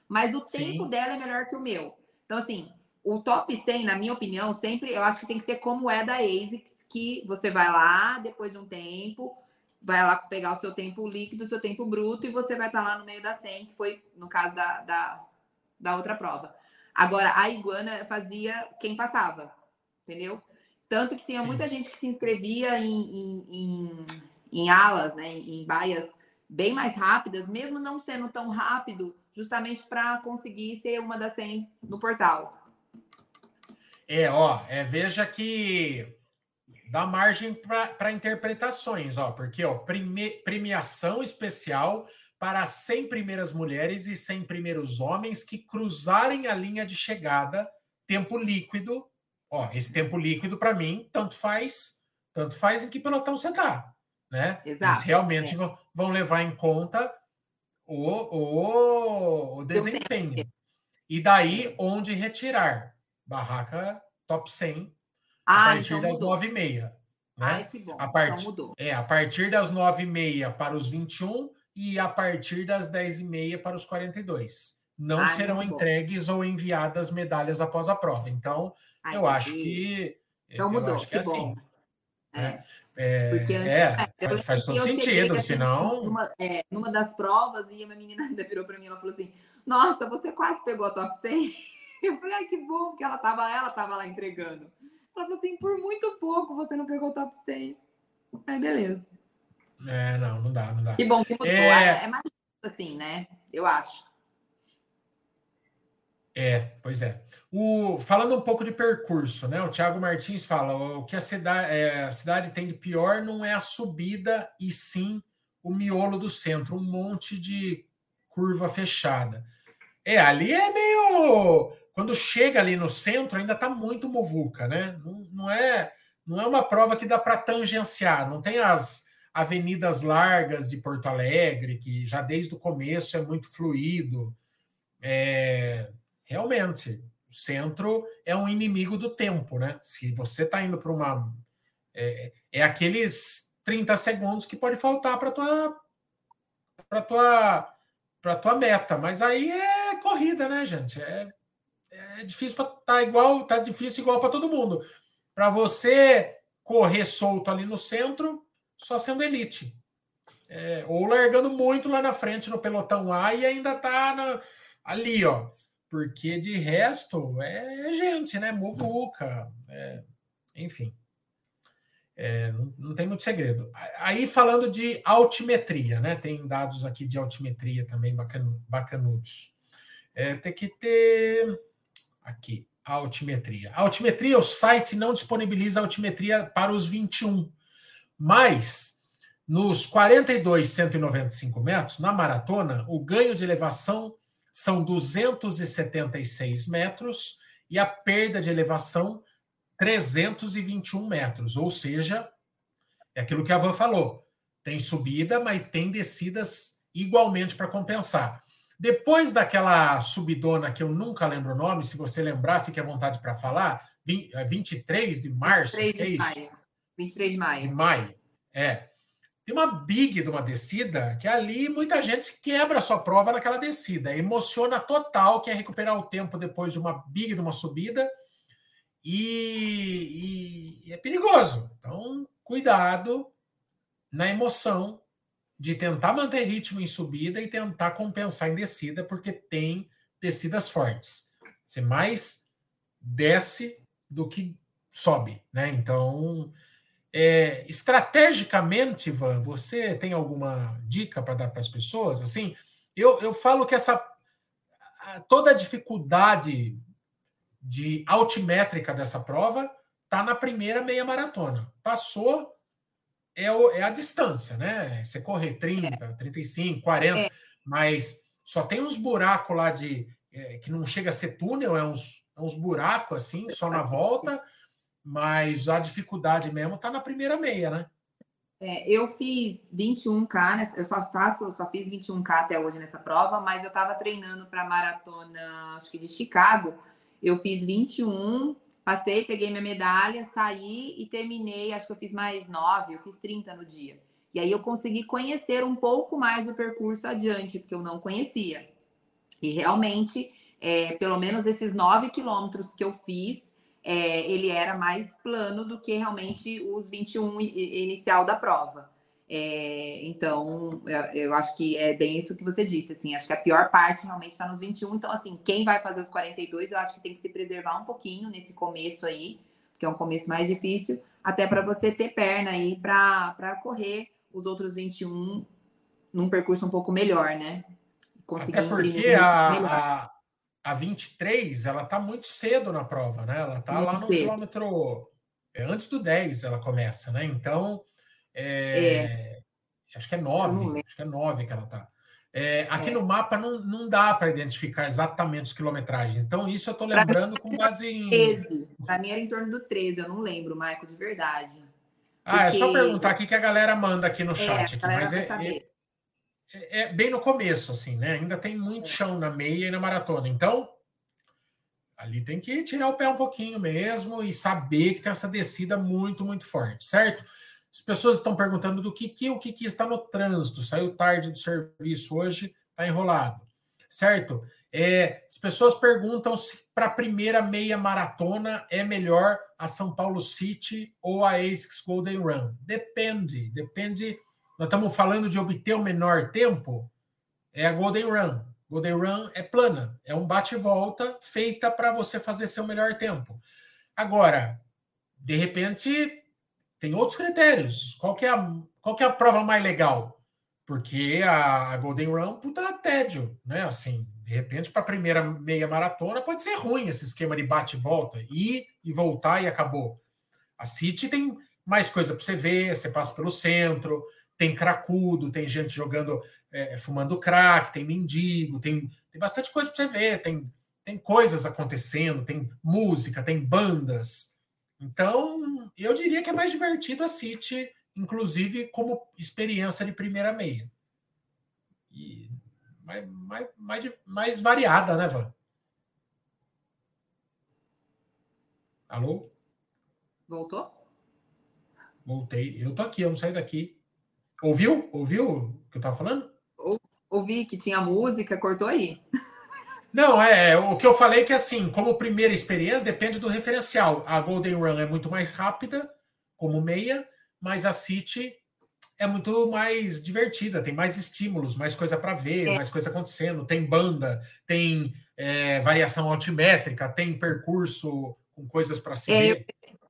Mas o tempo sim. dela é melhor que o meu. Então, assim, o top 100, na minha opinião, sempre eu acho que tem que ser como é da ASICS, que você vai lá depois de um tempo, vai lá pegar o seu tempo líquido, o seu tempo bruto, e você vai estar tá lá no meio da 100, que foi no caso da, da, da outra prova. Agora, a iguana fazia quem passava, entendeu? Tanto que tinha Sim. muita gente que se inscrevia em, em, em, em alas, né, em baias bem mais rápidas, mesmo não sendo tão rápido, justamente para conseguir ser uma das 100 no portal. É, ó, é, veja que dá margem para interpretações, ó, porque ó, prime, premiação especial para 100 primeiras mulheres e 100 primeiros homens que cruzarem a linha de chegada, tempo líquido. Ó, esse tempo líquido, para mim, tanto faz, tanto faz em que pelotão você está. Né? Exato, Eles realmente é. vão, vão levar em conta o, o, o desempenho. E daí, onde retirar? Barraca top 100 ah, a partir então das 9h30. Né? Ai, que bom. A part... Então mudou. É, a partir das 9h30 para os 21 e a partir das 10h30 para os 42. Não Ai, serão entregues ou enviadas medalhas após a prova. Então, Ai, eu acho que. Então mudou, acho que, é assim. É. Né? É, Porque antes, é, faz, faz todo sentido, senão. Numa, é, numa das provas, e uma menina ainda virou para mim ela falou assim: Nossa, você quase pegou a top 100. Eu falei, ai, que bom, porque ela estava ela tava lá entregando. Ela falou assim: por muito pouco você não pegou o top 100. Aí, beleza. É, não, não dá, não dá. Que bom que mudou. É, é mais assim, né? Eu acho. É, pois é. O, falando um pouco de percurso, né? O Thiago Martins fala: o que a cidade, é, a cidade tem de pior não é a subida, e sim o miolo do centro, um monte de curva fechada. É, ali é meio. Quando chega ali no centro, ainda está muito muvuca, né? Não, não, é, não é uma prova que dá para tangenciar, não tem as avenidas largas de Porto Alegre, que já desde o começo é muito fluido. É, realmente, o centro é um inimigo do tempo, né? Se você está indo para uma. É, é, aqueles 30 segundos que pode faltar para tua para tua para tua meta, mas aí é corrida, né, gente? É, é difícil para tá igual, tá difícil igual para todo mundo. Para você correr solto ali no centro, só sendo elite. É, ou largando muito lá na frente no pelotão A e ainda tá na, ali, ó. Porque de resto é gente, né? Muvuca, é, enfim. É, não, tem muito segredo. Aí falando de altimetria, né? Tem dados aqui de altimetria também bacan, bacanudos. É, tem que ter aqui altimetria. Altimetria, o site não disponibiliza altimetria para os 21 mas, nos 42, 195 metros, na maratona, o ganho de elevação são 276 metros e a perda de elevação 321 metros. Ou seja, é aquilo que a Van falou: tem subida, mas tem descidas igualmente para compensar. Depois daquela subidona que eu nunca lembro o nome, se você lembrar, fique à vontade para falar, 23 de março. 23 de é maio. 23 de maio. De maio, é. Tem uma big de uma descida que ali muita gente quebra a sua prova naquela descida. Emociona total, que é recuperar o tempo depois de uma big de uma subida. E, e, e é perigoso. Então, cuidado na emoção de tentar manter ritmo em subida e tentar compensar em descida, porque tem descidas fortes. Você mais desce do que sobe, né? Então, é, estrategicamente, Ivan, você tem alguma dica para dar para as pessoas? Assim, eu, eu falo que essa toda a dificuldade de altimétrica dessa prova está na primeira meia maratona. Passou, é, o, é a distância, né? Você correr 30, 35, 40, é. mas só tem uns buracos lá de. É, que não chega a ser túnel, é uns, é uns buracos assim, só na volta, mas a dificuldade mesmo está na primeira meia, né? É, eu fiz 21K, né? eu só faço, eu só fiz 21K até hoje nessa prova, mas eu estava treinando para a maratona, acho que de Chicago. Eu fiz 21, passei, peguei minha medalha, saí e terminei. Acho que eu fiz mais 9, eu fiz 30 no dia. E aí eu consegui conhecer um pouco mais o percurso adiante, porque eu não conhecia. E realmente, é, pelo menos esses 9 quilômetros que eu fiz, é, ele era mais plano do que realmente os 21 inicial da prova. É, então, eu acho que é bem isso que você disse, assim, acho que a pior parte realmente está nos 21, então, assim, quem vai fazer os 42, eu acho que tem que se preservar um pouquinho nesse começo aí, que é um começo mais difícil, até para você ter perna aí para correr os outros 21 num percurso um pouco melhor, né? Conseguir até porque a, a, a 23, ela tá muito cedo na prova, né? Ela tá muito lá no cedo. quilômetro. É, antes do 10 ela começa, né? Então. É, é. Acho que é 9. Acho que é 9 que ela tá. É, aqui é. no mapa não, não dá para identificar exatamente os quilometragens. Então, isso eu estou lembrando com base em. 13. Para mim era em torno do 13, eu não lembro, Maico, de verdade. Ah, Porque... é só perguntar aqui que a galera manda aqui no é, chat. Aqui, mas é, é, é, é, bem no começo, assim, né? Ainda tem muito chão na meia e na maratona. Então, ali tem que tirar o pé um pouquinho mesmo e saber que tem essa descida muito, muito forte, certo? As pessoas estão perguntando do que, que o que, que está no trânsito. Saiu tarde do serviço hoje, está enrolado, certo? É, as pessoas perguntam se para a primeira meia maratona é melhor a São Paulo City ou a ASICS Golden Run. Depende, depende nós estamos falando de obter o menor tempo, é a Golden Run. Golden Run é plana, é um bate-volta feita para você fazer seu melhor tempo. Agora, de repente, tem outros critérios. Qual que é a, qual que é a prova mais legal? Porque a Golden Run, puta tédio, né? Assim, de repente, para a primeira meia maratona, pode ser ruim esse esquema de bate-volta, ir e voltar e acabou. A City tem mais coisa para você ver, você passa pelo centro, tem cracudo, tem gente jogando, é, fumando crack, tem mendigo, tem, tem bastante coisa para você ver, tem, tem coisas acontecendo, tem música, tem bandas. Então, eu diria que é mais divertido a City, inclusive como experiência de primeira meia. E mais, mais, mais, mais variada, né, Van? Alô? Voltou? Voltei. Eu tô aqui, eu não saí daqui. Ouviu? Ouviu o que eu estava falando? Ouvi que tinha música, cortou aí. Não, é, o que eu falei é que assim, como primeira experiência, depende do referencial. A Golden Run é muito mais rápida, como meia, mas a City é muito mais divertida, tem mais estímulos, mais coisa para ver, é. mais coisa acontecendo, tem banda, tem é, variação altimétrica, tem percurso com coisas para se é, ver.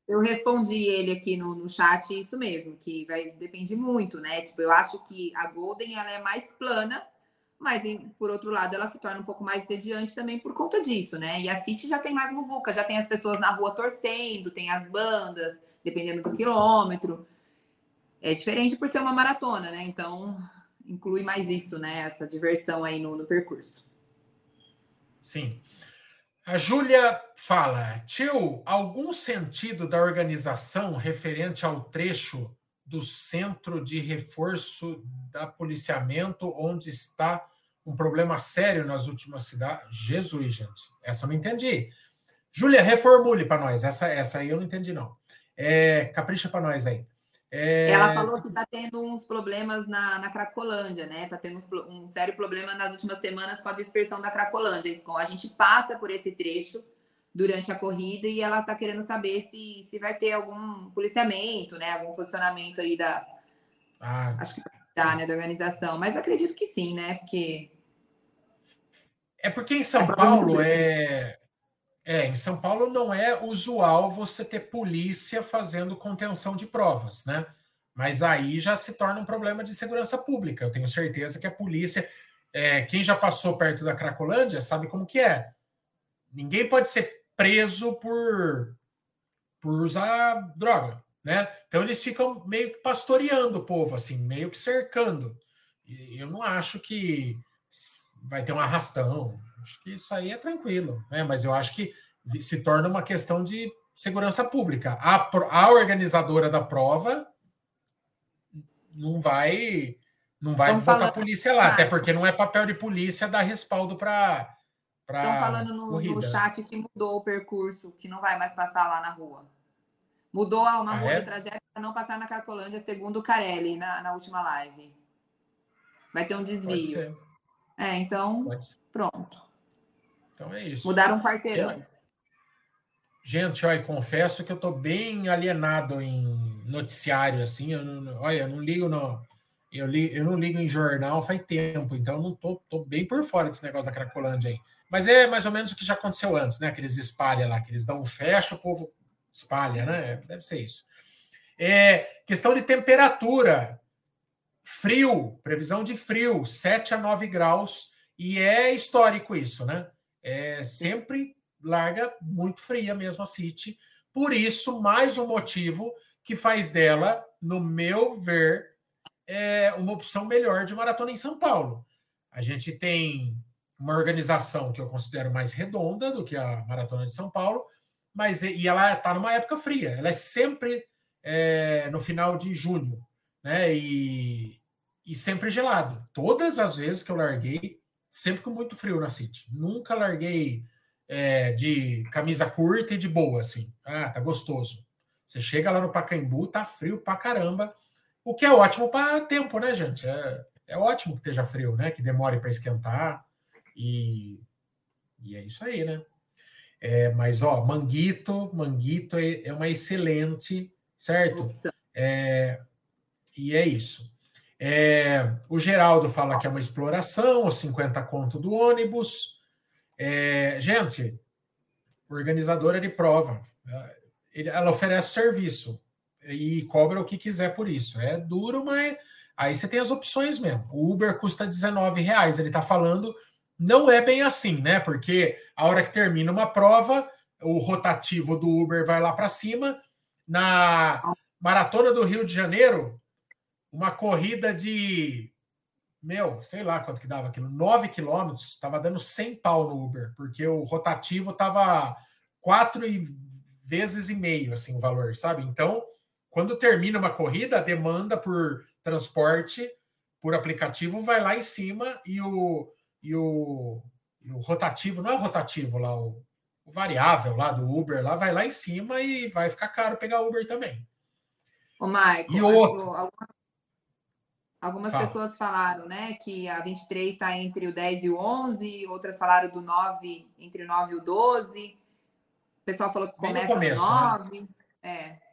Eu respondi ele aqui no, no chat isso mesmo, que vai depende muito, né? Tipo, eu acho que a Golden ela é mais plana, mas por outro lado ela se torna um pouco mais sediante também por conta disso, né? E a City já tem mais muvuca, já tem as pessoas na rua torcendo, tem as bandas, dependendo do quilômetro. É diferente por ser uma maratona, né? Então inclui mais isso, né? Essa diversão aí no, no percurso. Sim. A Júlia fala: tio, algum sentido da organização referente ao trecho do centro de reforço da policiamento, onde está um problema sério nas últimas cidades? Jesus, gente, essa eu não entendi. Júlia, reformule para nós. Essa, essa aí eu não entendi, não. É, capricha para nós aí. É... Ela falou que está tendo uns problemas na, na Cracolândia, né? Está tendo um, um, sério problema nas últimas semanas com a dispersão da Cracolândia. Então, a gente passa por esse trecho durante a corrida e ela está querendo saber se, se vai ter algum policiamento, né? Algum posicionamento aí da. Ah. Acho que tá, né? Da organização. Mas acredito que sim, né? Porque. É porque em São é Paulo é. É, em São Paulo não é usual você ter polícia fazendo contenção de provas, né? Mas aí já se torna um problema de segurança pública. Eu tenho certeza que a polícia, é, quem já passou perto da Cracolândia, sabe como que é. Ninguém pode ser preso por, por usar droga, né? Então eles ficam meio que pastoreando o povo, assim, meio que cercando. E eu não acho que vai ter um arrastão. Acho que isso aí é tranquilo, né? Mas eu acho que se torna uma questão de segurança pública. A, a organizadora da prova não vai não vai Estão botar falando... a polícia lá, até porque não é papel de polícia dar respaldo para Estão falando no, no, chat que mudou o percurso, que não vai mais passar lá na rua. Mudou uma ah, rua é? do trajeto para não passar na Carcolândia, segundo o Carelli, na, na última live. Vai ter um desvio. É, então, pronto. Então é isso. Mudaram um quarteirão. Gente, olha, confesso que eu estou bem alienado em noticiário, assim. Eu não, olha, eu não ligo no. Eu, li, eu não ligo em jornal faz tempo, então eu não tô, tô bem por fora desse negócio da Cracolândia aí. Mas é mais ou menos o que já aconteceu antes, né? Que eles espalham lá, que eles dão um fecha, o povo espalha, né? Deve ser isso. É, questão de temperatura. Frio, previsão de frio, 7 a 9 graus, e é histórico isso, né? É sempre larga muito fria mesmo a City. Por isso, mais um motivo que faz dela, no meu ver, é uma opção melhor de maratona em São Paulo. A gente tem uma organização que eu considero mais redonda do que a Maratona de São Paulo, mas e ela está numa época fria. Ela é sempre é, no final de junho, né? E, e sempre gelado. Todas as vezes que eu larguei, sempre com muito frio na City. Nunca larguei é, de camisa curta e de boa, assim. Ah, tá gostoso. Você chega lá no Pacaembu, tá frio pra caramba. O que é ótimo para tempo, né, gente? É, é ótimo que esteja frio, né? Que demore para esquentar. E, e é isso aí, né? É, mas, ó, Manguito, Manguito é, é uma excelente, certo? É, e é isso. É, o Geraldo fala que é uma exploração, os 50 conto do ônibus. É, gente, organizadora de prova, ela oferece serviço e cobra o que quiser por isso. É duro, mas aí você tem as opções mesmo. O Uber custa 19 reais. Ele está falando não é bem assim, né? Porque a hora que termina uma prova, o rotativo do Uber vai lá para cima. Na maratona do Rio de Janeiro, uma corrida de meu, sei lá quanto que dava aquilo, 9 quilômetros, estava dando 100 pau no Uber, porque o rotativo estava quatro vezes e meio assim o valor, sabe? Então, quando termina uma corrida, a demanda por transporte por aplicativo vai lá em cima e o e o, e o rotativo, não é o rotativo lá, o, o, variável lá do Uber lá vai lá em cima e vai ficar caro pegar Uber também. O Michael, e outro... algumas, algumas Fala. pessoas falaram, né, que a 23 está entre o 10 e o 11, outras falaram do 9, entre o 9 e o 12. O pessoal falou que começa começo, no 9. Né? É.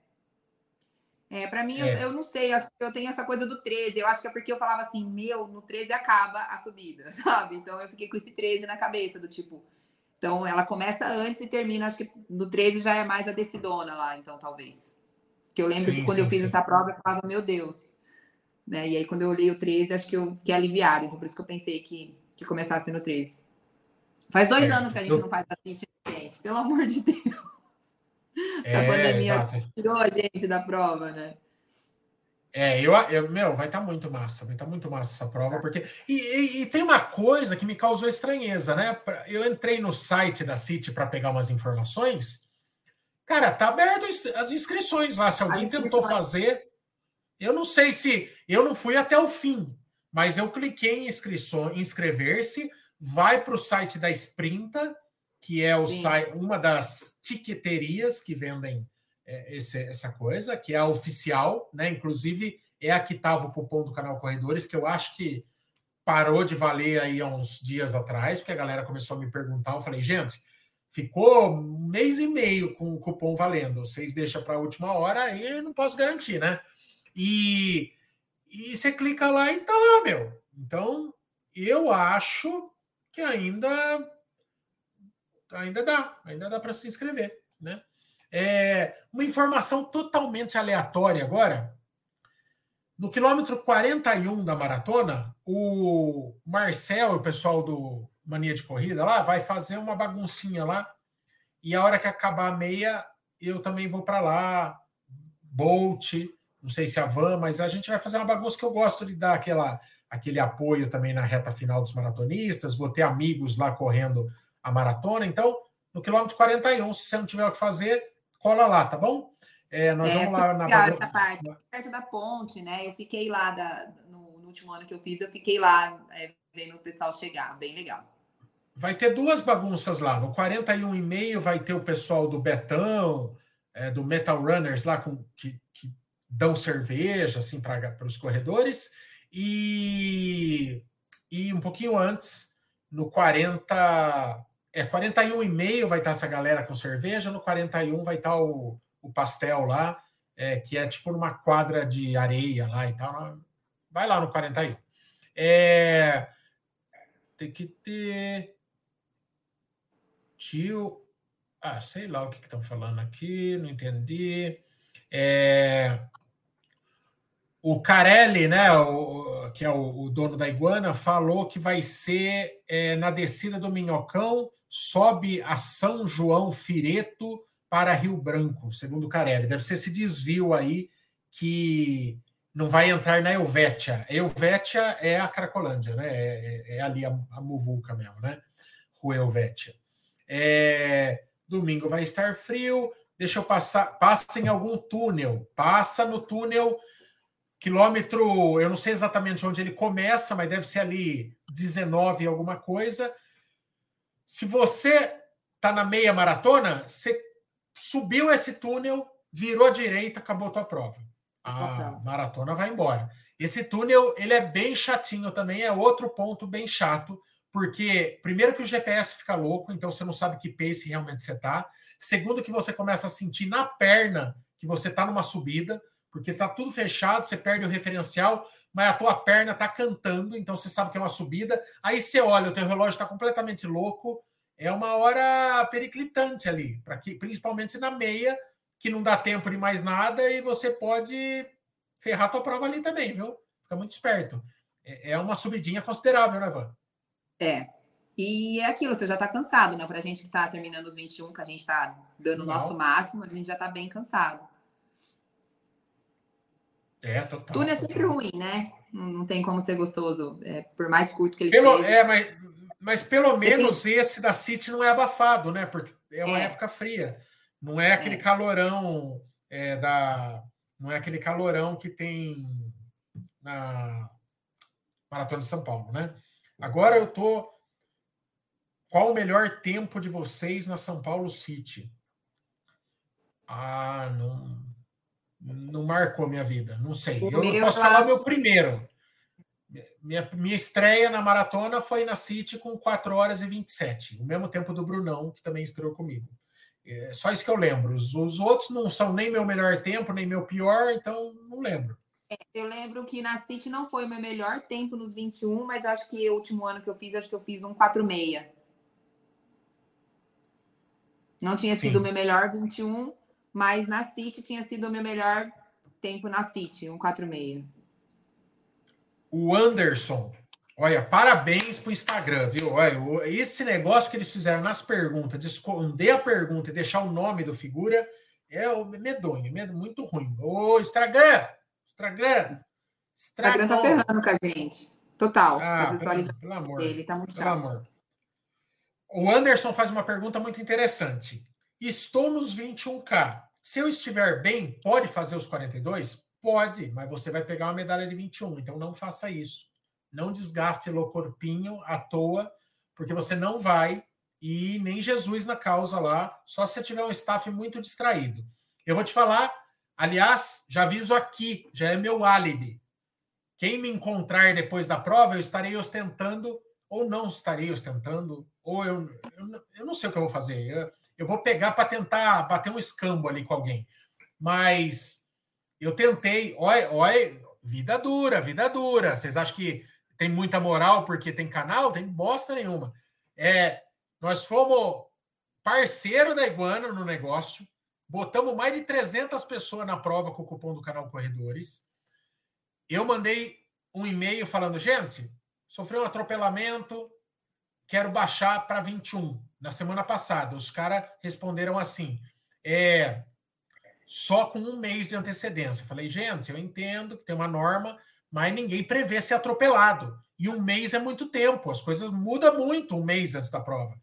É, para mim, é. eu, eu, não sei, acho que eu tenho essa coisa do 13. Eu acho que é porque eu falava assim, meu, no 13 acaba a subida, sabe? Então eu fiquei com esse 13 na cabeça, do tipo. Então ela começa antes e termina, acho que no 13 já é mais a decidona lá, então talvez. Que eu lembro sim, que quando sim, eu fiz sim. essa prova, eu falava, meu Deus. Né? E aí, quando eu olhei o 13, acho que eu fiquei aliviada. Então, por isso que eu pensei que, que começasse no 13. Faz dois certo. anos que a gente eu... não faz assim, gente. Pelo amor de Deus. É, pandemia exato. tirou a gente da prova, né? É, eu, eu meu, vai estar tá muito massa, vai estar tá muito massa essa prova, porque. E, e, e, tem uma coisa que me causou estranheza, né? Eu entrei no site da City para pegar umas informações. Cara, tá aberto as inscrições lá. Se alguém tentou fazer, eu não sei se. Eu não fui até o fim, mas eu cliquei em inscrição, inscrever-se, vai para o site da Sprinta que é o site, uma das tiqueterias que vendem é, esse, essa coisa, que é a oficial, né? Inclusive é a que estava o cupom do canal Corredores, que eu acho que parou de valer aí há uns dias atrás, porque a galera começou a me perguntar. Eu falei, gente, ficou um mês e meio com o cupom valendo. Vocês deixam para a última hora, aí eu não posso garantir, né? E, e você clica lá e tá lá, meu. Então, eu acho que ainda ainda dá, ainda dá para se inscrever, né? É, uma informação totalmente aleatória agora. No quilômetro 41 da maratona, o Marcel, o pessoal do Mania de Corrida lá, vai fazer uma baguncinha lá E a hora que acabar a meia, eu também vou para lá, Bolt, não sei se a Van, mas a gente vai fazer uma bagunça que eu gosto de dar aquela, aquele apoio também na reta final dos maratonistas, vou ter amigos lá correndo a maratona, então no quilômetro 41, se você não tiver o que fazer, cola lá, tá bom? É, nós é, vamos lá na essa parte, perto da ponte, né? Eu fiquei lá da, no, no, último ano que eu fiz, eu fiquei lá é, vendo o pessoal chegar, bem legal. Vai ter duas bagunças lá. No 41,5 vai ter o pessoal do Betão, é, do Metal Runners lá com, que dão cerveja assim para os corredores. E, e um pouquinho antes, no 40. É, 41,5 vai estar essa galera com cerveja, no 41 vai estar o o pastel lá, é, que é tipo numa quadra de areia lá e tal. Vai lá no 41. É, tem que ter. Tio. Ah, sei lá o que estão falando aqui, não entendi. É, o Carelli, né, o, que é o, o, dono da Iguana, falou que vai ser é, na descida do Minhocão, sobe a São João Fireto para Rio Branco, segundo Carelli. Deve ser esse desvio aí que não vai entrar na Helvétia. Helvétia é a Cracolândia, né? É, é, é ali a, a Muvuca mesmo, né? Rua Helvétia. É, domingo vai estar frio. Deixa eu passar. Passa em algum túnel. Passa no túnel, quilômetro. Eu não sei exatamente onde ele começa, mas deve ser ali 19 alguma coisa. Se você está na meia maratona, você subiu esse túnel, virou à direita, acabou a tua prova. A maratona vai embora. Esse túnel, ele é bem chatinho também, é outro ponto bem chato, porque primeiro que o GPS fica louco, então você não sabe que pace realmente você tá. Segundo que você começa a sentir na perna que você tá numa subida, porque tá tudo fechado, você perde o referencial, mas a tua perna tá cantando, então você sabe que é uma subida. Aí você olha, o teu relógio está completamente louco, é uma hora periclitante ali, para que principalmente na meia, que não dá tempo de mais nada e você pode ferrar a tua prova ali também, viu? Fica muito esperto. É, é uma subidinha considerável, né, Van? É. E é aquilo, você já está cansado, né? Para a gente que está terminando os 21, que a gente está dando o nosso máximo, a gente já está bem cansado. É, total. Túnel é sempre ruim, né? Não tem como ser gostoso, é, por mais curto que ele Pelo, seja. É, mas mas pelo menos esse da City não é abafado, né? Porque é uma é. época fria. Não é aquele é. calorão é, da. Não é aquele calorão que tem na Maratona de São Paulo, né? Agora eu tô. Qual o melhor tempo de vocês na São Paulo City? Ah, não. Não marcou minha vida, não sei. Eu, eu posso falar meu primeiro. Minha, minha estreia na maratona foi na City com 4 horas e 27, o mesmo tempo do Brunão, que também estreou comigo. É só isso que eu lembro. Os, os outros não são nem meu melhor tempo, nem meu pior, então não lembro. É, eu lembro que na City não foi o meu melhor tempo nos 21, mas acho que o último ano que eu fiz, acho que eu fiz um 4,6. Não tinha Sim. sido o meu melhor 21, mas na City tinha sido o meu melhor tempo na City, um 4,6. O Anderson, olha, parabéns pro Instagram, viu? Olha, esse negócio que eles fizeram nas perguntas, de esconder a pergunta e deixar o nome do figura, é medonho, muito ruim. Ô, Instagram! Instagram! Instagram tá ferrando com a gente. Total. Ah, pelo, pelo amor. Dele, tá muito chato. Pelo amor. O Anderson faz uma pergunta muito interessante. Estou nos 21K. Se eu estiver bem, pode fazer os 42? Pode, mas você vai pegar uma medalha de 21, então não faça isso. Não desgaste o corpinho à toa, porque você não vai e nem Jesus na causa lá, só se você tiver um staff muito distraído. Eu vou te falar, aliás, já aviso aqui, já é meu álibi. Quem me encontrar depois da prova, eu estarei ostentando, ou não estarei ostentando, ou eu, eu, eu não sei o que eu vou fazer. Eu, eu vou pegar para tentar bater um escambo ali com alguém. Mas eu tentei, olha, vida dura, vida dura. Vocês acham que tem muita moral porque tem canal? Tem bosta nenhuma. É, nós fomos parceiro da Iguana no negócio, botamos mais de 300 pessoas na prova com o cupom do canal Corredores. Eu mandei um e-mail falando, gente, sofreu um atropelamento, quero baixar para 21 na semana passada. Os caras responderam assim: é só com um mês de antecedência. Eu falei, gente, eu entendo que tem uma norma, mas ninguém prevê ser atropelado. E um mês é muito tempo, as coisas mudam muito um mês antes da prova.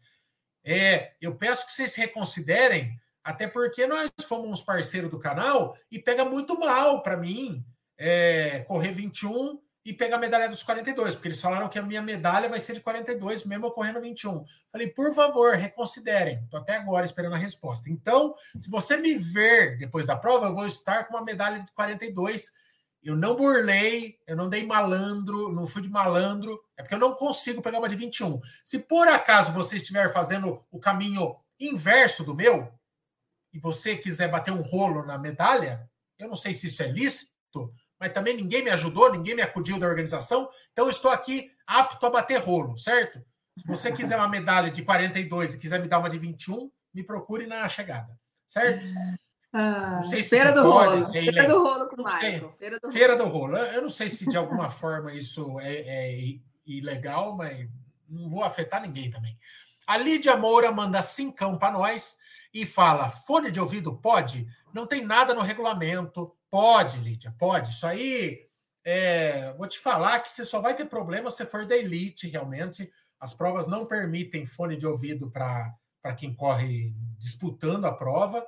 É, eu peço que vocês reconsiderem, até porque nós fomos parceiros do canal e pega muito mal para mim é, correr 21 e pegar a medalha dos 42, porque eles falaram que a minha medalha vai ser de 42, mesmo correndo 21. Falei, por favor, reconsiderem. Estou até agora esperando a resposta. Então, se você me ver depois da prova, eu vou estar com uma medalha de 42. Eu não burlei, eu não dei malandro, não fui de malandro, é porque eu não consigo pegar uma de 21. Se por acaso você estiver fazendo o caminho inverso do meu, e você quiser bater um rolo na medalha, eu não sei se isso é lícito, mas também ninguém me ajudou, ninguém me acudiu da organização, então eu estou aqui apto a bater rolo, certo? Se você quiser uma medalha de 42 e quiser me dar uma de 21, me procure na chegada, certo? Ah, não sei se feira do pode, rolo. Feira do rolo com o Michael. Feira do, feira do rolo. Eu não sei se de alguma forma isso é, é ilegal, mas não vou afetar ninguém também. A Lídia Moura manda cincão para nós e fala: fone de ouvido pode? Não tem nada no regulamento. Pode, Lídia, pode. Isso aí, é, vou te falar que você só vai ter problema se for da elite, realmente. As provas não permitem fone de ouvido para quem corre disputando a prova.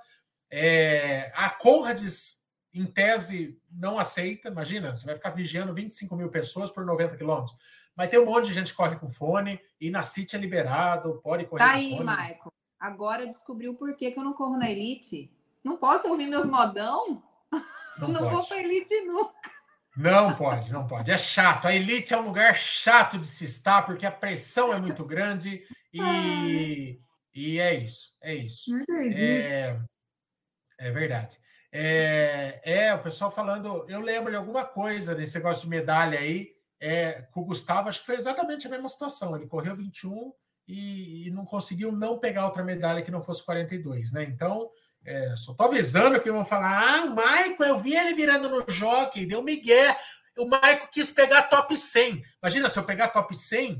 É, a Conrads, em tese, não aceita. Imagina, você vai ficar vigiando 25 mil pessoas por 90 quilômetros. Mas tem um monte de gente que corre com fone, e na City é liberado, pode correr tá com aí, fone. Michael. Agora descobriu por que, que eu não corro na Elite. Não posso ouvir meus modão? Não, não vou para Elite nunca. Não pode, não pode. É chato. A Elite é um lugar chato de se estar, porque a pressão é muito grande e, e é isso. É isso. É, é verdade. É, é, o pessoal falando. Eu lembro de alguma coisa nesse negócio de medalha aí. É, com o Gustavo, acho que foi exatamente a mesma situação. Ele correu 21 e, e não conseguiu não pegar outra medalha que não fosse 42, né? Então, é, só tô avisando que vão falar: ah, o Maico, eu vi ele virando no jockey, deu migué. O Maico quis pegar top 100. Imagina se eu pegar top 100,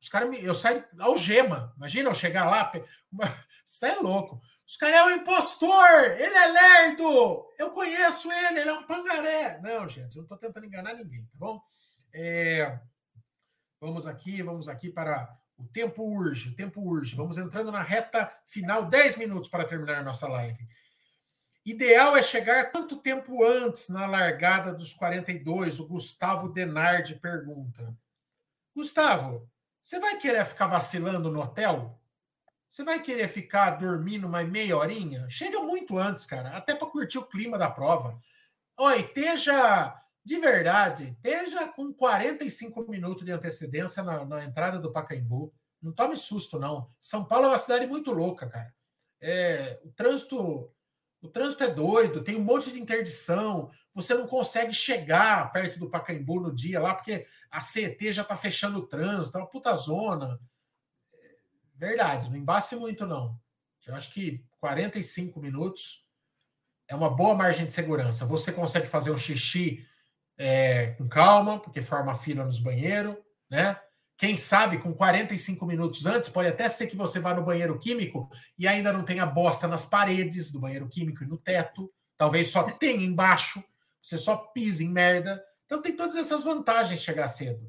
os caras me. Eu saio algema. Imagina eu chegar lá. Você é louco. Os caras é um impostor! Ele é lerdo! Eu conheço ele, ele é um pangaré. Não, gente, eu não tô tentando enganar ninguém, tá bom? É, vamos aqui, vamos aqui para o tempo urge, o tempo urge. Vamos entrando na reta final, 10 minutos para terminar a nossa live. Ideal é chegar quanto tempo antes na largada dos 42? O Gustavo Denardi pergunta. Gustavo, você vai querer ficar vacilando no hotel? Você vai querer ficar dormindo mais meia horinha? Chega muito antes, cara, até para curtir o clima da prova. Olha, esteja de verdade, esteja com 45 minutos de antecedência na, na, entrada do Pacaembu. Não tome susto, não. São Paulo é uma cidade muito louca, cara. É, o trânsito o trânsito é doido, tem um monte de interdição, você não consegue chegar perto do Pacaembu no dia lá, porque a CET já está fechando o trânsito, é uma puta zona. Verdade, não embace muito, não. Eu acho que 45 minutos é uma boa margem de segurança. Você consegue fazer um xixi é, com calma, porque forma fila nos banheiros, né? Quem sabe com 45 minutos antes, pode até ser que você vá no banheiro químico e ainda não tenha bosta nas paredes do banheiro químico e no teto. Talvez só tenha embaixo, você só pisa em merda. Então tem todas essas vantagens chegar cedo.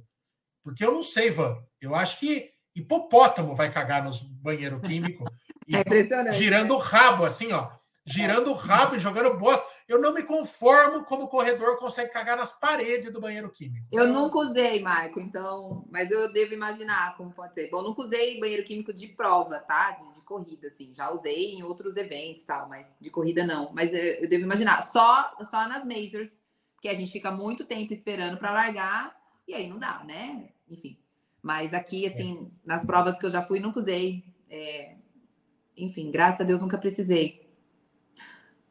Porque eu não sei, Van. Eu acho que hipopótamo vai cagar nos banheiro químico. É impressionante. Girando né? o rabo, assim, ó girando o rabo e jogando bosta. Eu não me conformo como o corredor consegue cagar nas paredes do banheiro químico. Eu nunca usei, Marco, então, mas eu devo imaginar como pode ser. Bom, nunca usei banheiro químico de prova, tá? De, de corrida, assim. Já usei em outros eventos tal, mas de corrida não. Mas eu, eu devo imaginar. Só, só nas majors, que a gente fica muito tempo esperando para largar e aí não dá, né? Enfim. Mas aqui, assim, é. nas provas que eu já fui, nunca usei. É... Enfim, graças a Deus nunca precisei.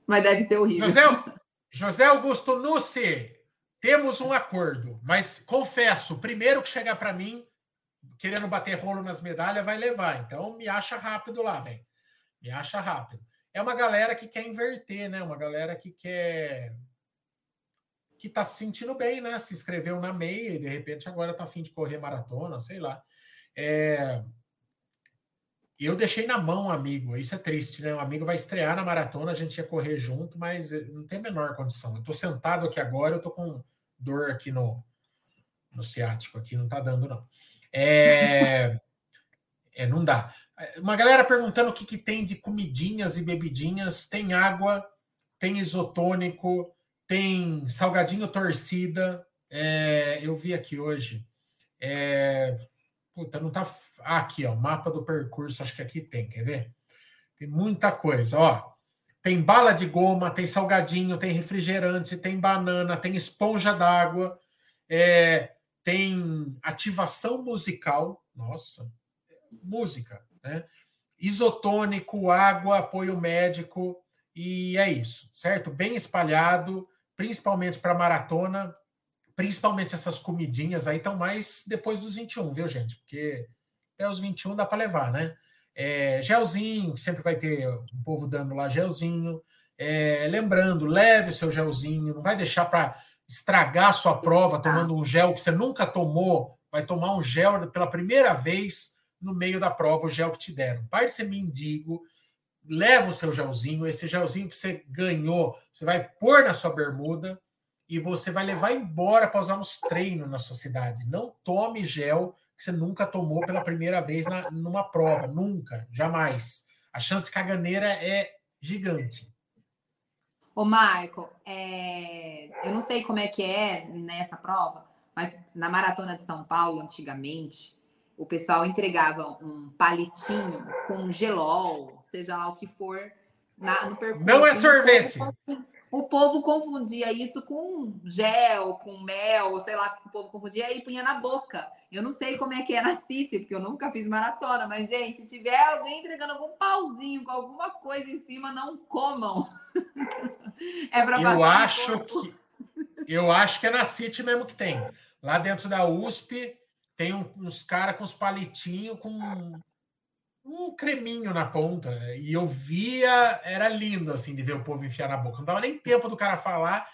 Mas deve ser horrível. José, José Augusto Nussi, temos um acordo, mas confesso, primeiro que chegar para mim, querendo bater rolo nas medalhas, vai levar. Então me acha rápido lá, velho. Me acha rápido. É uma galera que quer inverter, né? Uma galera que quer. que tá se sentindo bem, né? Se inscreveu na meia e de repente agora tá afim de correr maratona, sei lá. É... eu deixei na mão um amigo, isso é triste, né? O amigo vai estrear na maratona, a gente ia correr junto, mas não tem a menor condição. Eu tô sentado aqui agora, eu tô com dor aqui no, no ciático, aqui não tá dando, não. É, é não dá. Uma galera perguntando o que, que tem de comidinhas e bebidinhas. Tem água, tem isotônico, tem salgadinho torcida. É, eu vi aqui hoje. É, Puta, não tá. Ah, aqui, ó, mapa do percurso, acho que aqui tem, quer ver? Tem muita coisa, ó. Tem bala de goma, tem salgadinho, tem refrigerante, tem banana, tem esponja d'água, é, tem ativação musical, nossa, música, né? Isotônico, água, apoio médico, e é isso, certo? Bem espalhado, principalmente para maratona principalmente essas comidinhas aí estão mais depois dos 21, viu, gente? Porque até os 21 dá para levar, né? É, gelzinho, sempre vai ter um povo dando lá gelzinho. É, lembrando, leve o seu gelzinho, não vai deixar para estragar a sua prova tomando um gel que você nunca tomou, vai tomar um gel pela primeira vez no meio da prova, o gel que te deram. Pare de ser mendigo, leva o seu gelzinho, esse gelzinho que você ganhou, você vai pôr na sua bermuda, e você vai levar embora para usar nos treinos na sua cidade. Não tome gel que você nunca tomou pela primeira vez na, numa prova. Nunca, jamais. A chance de caganeira é gigante. Ô, Michael, é... eu não sei como é que é nessa prova, mas na Maratona de São Paulo, antigamente, o pessoal entregava um palitinho com gelol, seja lá o que for, na, no percurso. Não é sorvete. O povo confundia isso com gel, com mel, sei lá o povo confundia e punha na boca. Eu não sei como é que é na City, porque eu nunca fiz maratona, mas, gente, se tiver alguém entregando algum pauzinho com alguma coisa em cima, não comam. é para Eu acho que eu acho que é na City mesmo que tem. Lá dentro da USP tem uns caras com os palitinhos com um creminho na ponta. E eu via, era lindo assim de ver o povo enfiar na boca. Não dava nem tempo do cara falar,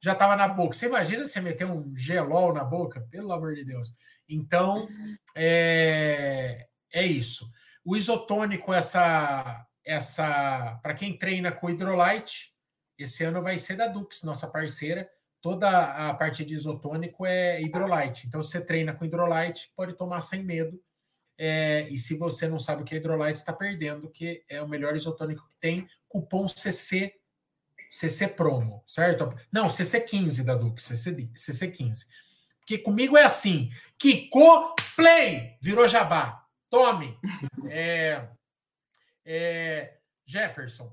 já estava na boca. Você imagina você meter um gelol na boca? Pelo amor de Deus. Então, é, é isso. O isotônico, essa, essa para quem treina com hidrolite, esse ano vai ser da Dux, nossa parceira. Toda a parte de isotônico é hidrolite. Então, se você treina com hidrolite, pode tomar sem medo é, e se você não sabe o que é Hydrolyte, está perdendo, que é o melhor isotônico que tem, cupom CC, CC Promo, certo? Não, CC15 da Duque, CC, CC15. Porque comigo é assim, Kiko Play, virou jabá. Tome. É, é, Jefferson.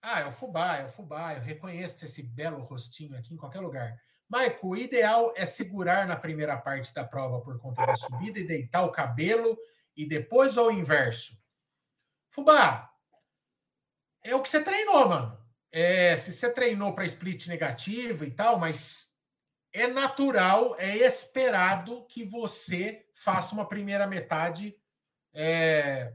Ah, é o Fubá, é o Fubá. Eu reconheço esse belo rostinho aqui em qualquer lugar. Maico, o ideal é segurar na primeira parte da prova por conta da subida e deitar o cabelo e depois ou o inverso? Fubá, é o que você treinou, mano. É, se você treinou para split negativo e tal, mas é natural, é esperado que você faça uma primeira metade. É,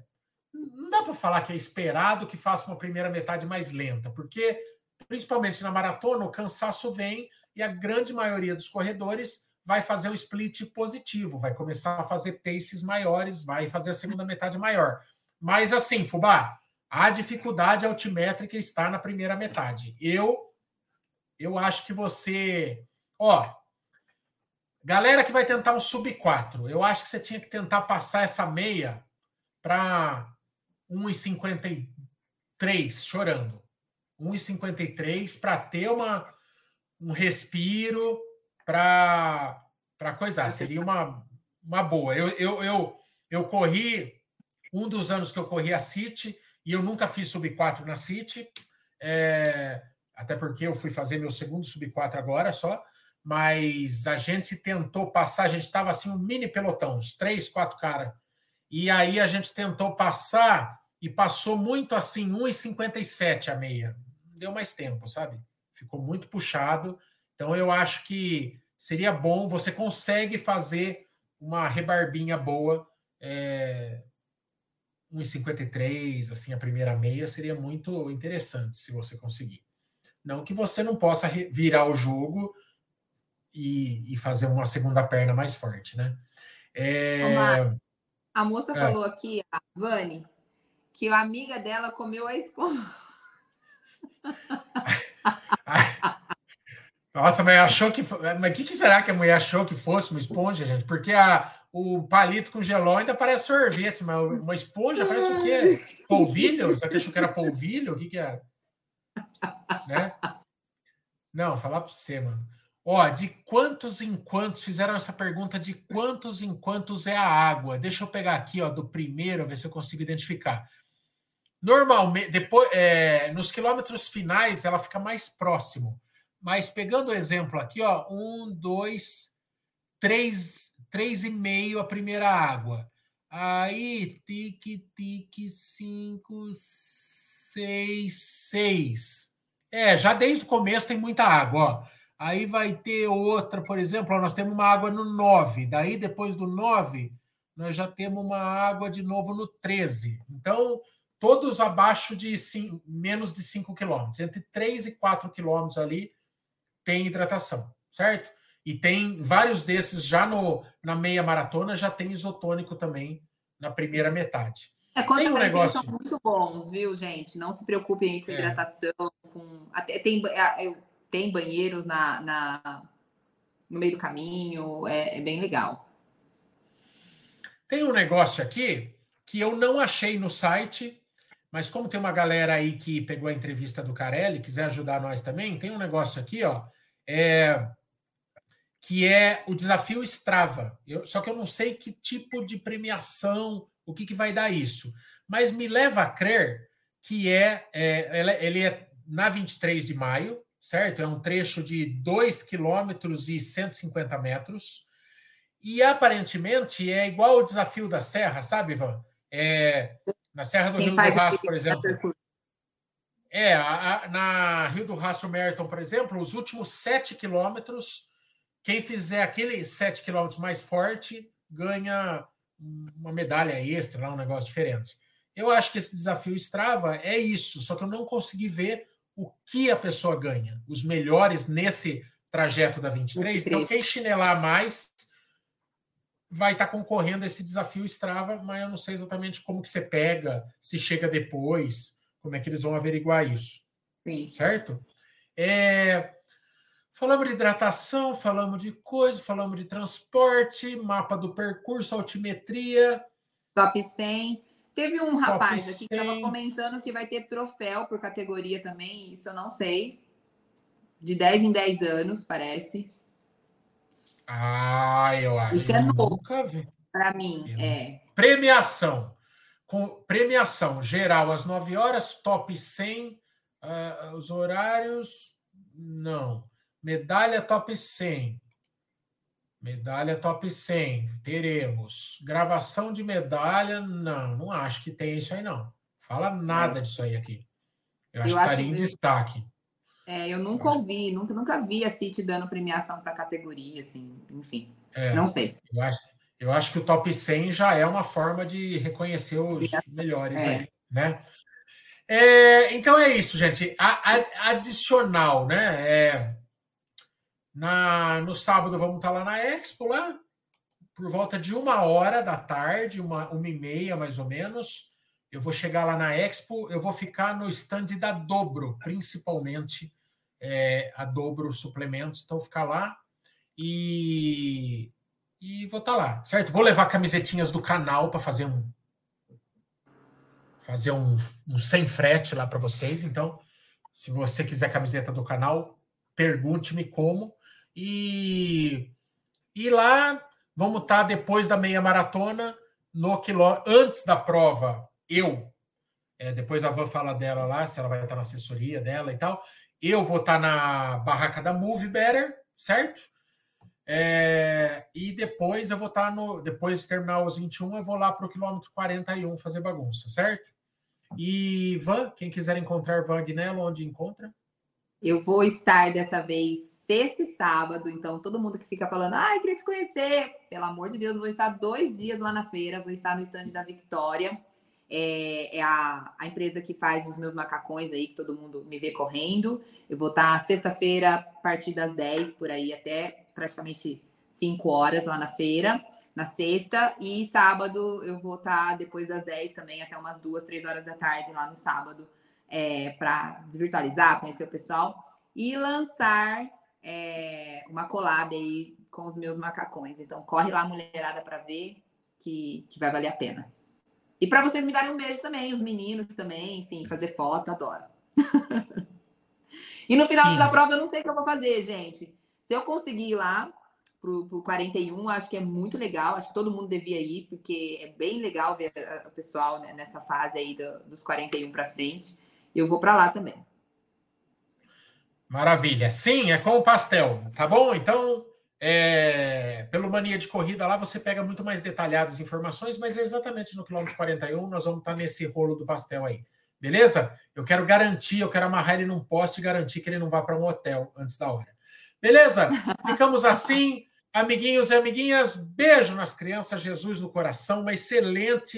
não dá para falar que é esperado que faça uma primeira metade mais lenta, porque principalmente na maratona o cansaço vem e a grande maioria dos corredores vai fazer o split positivo, vai começar a fazer paces maiores, vai fazer a segunda metade maior. Mas assim, Fubá, a dificuldade altimétrica está na primeira metade. Eu eu acho que você, ó, galera que vai tentar um sub 4, eu acho que você tinha que tentar passar essa meia para 1,53 chorando. 1,53 para ter uma um respiro para coisar. Seria uma, uma boa. Eu, eu, eu, eu corri, um dos anos que eu corri a City, e eu nunca fiz sub 4 na City, é, até porque eu fui fazer meu segundo sub 4 agora só, mas a gente tentou passar, a gente estava assim, um mini pelotão, uns três, quatro caras. E aí a gente tentou passar e passou muito assim, 1,57 a meia. Deu mais tempo, sabe? Ficou muito puxado. Então eu acho que seria bom, você consegue fazer uma rebarbinha boa. É, 1,53, assim, a primeira meia seria muito interessante se você conseguir. Não que você não possa virar o jogo e, e fazer uma segunda perna mais forte, né? É... A moça é. falou aqui, a Vani, que a amiga dela comeu a esponja. Nossa, mas achou que. Mas o que, que, será que a mulher achou que fosse uma esponja, gente? Porque a, o palito com geló ainda parece sorvete, mas uma esponja parece o quê? Polvilho? Você achou que era polvilho? O que, que era? Né? Não, falar para você, mano. Ó, de quantos em quantos fizeram essa pergunta de quantos em quantos é a água? Deixa eu pegar aqui, ó, do primeiro, ver se eu consigo identificar. Normalmente, depois, é, nos quilômetros finais, ela fica mais próximo. Mas pegando o exemplo aqui, ó, um, dois, três, três e meio a primeira água. Aí, tique, tique, cinco, seis, seis. É, já desde o começo tem muita água, ó. Aí vai ter outra, por exemplo, ó, nós temos uma água no 9. Daí, depois do 9, nós já temos uma água de novo no 13. Então, todos abaixo de cinco, menos de 5 quilômetros. Entre 3 e 4 quilômetros ali tem hidratação, certo? E tem vários desses já no, na meia maratona, já tem isotônico também na primeira metade. É, quanto tem um negócio... são muito bons, viu, gente? Não se preocupem aí com é. hidratação. Com... Até, tem, é, tem banheiros na, na, no meio do caminho, é, é bem legal. Tem um negócio aqui que eu não achei no site, mas como tem uma galera aí que pegou a entrevista do Carelli, quiser ajudar nós também, tem um negócio aqui, ó, é, que é o desafio Strava. Eu, só que eu não sei que tipo de premiação, o que, que vai dar isso. Mas me leva a crer que é, é ele é na 23 de maio, certo? É um trecho de 2 quilômetros e 150 metros. E aparentemente é igual o desafio da Serra, sabe, Ivan? É, na Serra do Quem Rio do Rastro, por exemplo. É, a, a, na Rio do Rastro Merton, por exemplo, os últimos sete quilômetros, quem fizer aquele sete quilômetros mais forte ganha uma medalha extra, um negócio diferente. Eu acho que esse desafio Strava é isso, só que eu não consegui ver o que a pessoa ganha. Os melhores nesse trajeto da 23. Então, quem chinelar mais vai estar tá concorrendo a esse desafio Strava, mas eu não sei exatamente como que você pega, se chega depois, como é que eles vão averiguar isso. Sim. Certo? É, falamos de hidratação, falamos de coisa, falamos de transporte, mapa do percurso, altimetria. Top 100. Teve um rapaz aqui que estava comentando que vai ter troféu por categoria também, isso eu não sei. De 10 em 10 anos, parece. Ah, eu acho. Isso é novo. Para mim, eu... é. Premiação. Com premiação geral às 9 horas, top 100, uh, ah, os horários, não. Medalha top 100. Medalha top 100, teremos. Gravação de medalha, não, não acho que tem isso aí, não. Fala nada disso aí aqui. Eu acho eu que estaria em destaque. É, eu nunca ouvi, nunca, nunca vi a City dando premiação para categoria, assim, enfim. É, não sei. Eu acho, eu acho que o top 100 já é uma forma de reconhecer os melhores é. aí, né? É, então é isso, gente. A, a, adicional, né? É, na, no sábado vamos estar lá na Expo, lá, por volta de uma hora da tarde, uma, uma e meia mais ou menos. Eu vou chegar lá na Expo, eu vou ficar no stand da Dobro, principalmente é, a Dobro Suplementos. Então, ficar lá e, e vou estar lá, certo? Vou levar camisetinhas do canal para fazer um fazer um, um sem frete lá para vocês. Então, se você quiser camiseta do canal, pergunte-me como. E, e lá vamos estar tá depois da meia maratona, no quilô, antes da prova, eu, é, depois a Van fala dela lá, se ela vai estar na assessoria dela e tal. Eu vou estar na barraca da Move Better, certo? É, e depois eu vou estar no. Depois de terminar os 21, eu vou lá para o quilômetro 41 fazer bagunça, certo? E Van, quem quiser encontrar Van Agnello, onde encontra? Eu vou estar dessa vez sexta e sábado. Então, todo mundo que fica falando, ai, queria te conhecer, pelo amor de Deus, vou estar dois dias lá na feira, vou estar no stand da Victoria. É, é a, a, empresa que faz os meus macacões aí, que todo mundo me vê correndo. Eu vou estar sexta-feira, a partir das 10, por aí, até praticamente 5 horas lá na feira. na sexta e sábado eu vou estar tá depois das 10 também, até umas duas, três horas da tarde lá no sábado, é, para desvirtualizar, conhecer o pessoal e lançar é, uma collab aí com os meus macacões. Então corre lá, mulherada, para ver que, que vai valer a pena. E para vocês me darem um beijo também, os meninos também, enfim, fazer foto, adoro. e no final Sim. da prova eu não sei o que eu vou fazer, gente. Se eu conseguir ir lá, pro, pro 41, acho que é muito legal, acho que todo mundo devia ir, porque é bem legal ver o pessoal né, nessa fase aí do, dos 41 para frente. Eu vou para lá também. Maravilha. Sim, é com o pastel, tá bom? Então, é, pelo mania de corrida lá, você pega muito mais detalhadas informações, mas é exatamente no quilômetro 41 nós vamos estar nesse rolo do pastel aí. Beleza? Eu quero garantir, eu quero amarrar ele num poste e garantir que ele não vá para um hotel antes da hora. Beleza? Ficamos assim. Amiguinhos e amiguinhas, beijo nas crianças, Jesus no coração, uma excelente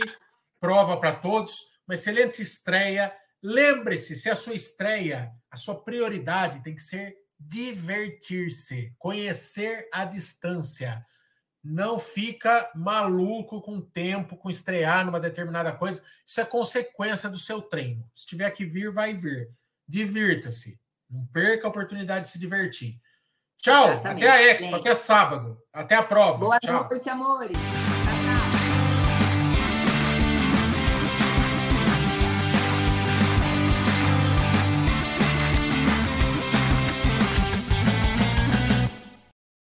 prova para todos, uma excelente estreia. Lembre-se, se a sua estreia, a sua prioridade tem que ser divertir-se, conhecer a distância. Não fica maluco com o tempo, com estrear numa determinada coisa. Isso é consequência do seu treino. Se tiver que vir, vai vir. Divirta-se. Não perca a oportunidade de se divertir. Tchau, Exatamente. até a Expo, Gente. até sábado, até a prova. Boa Tchau. noite, amores.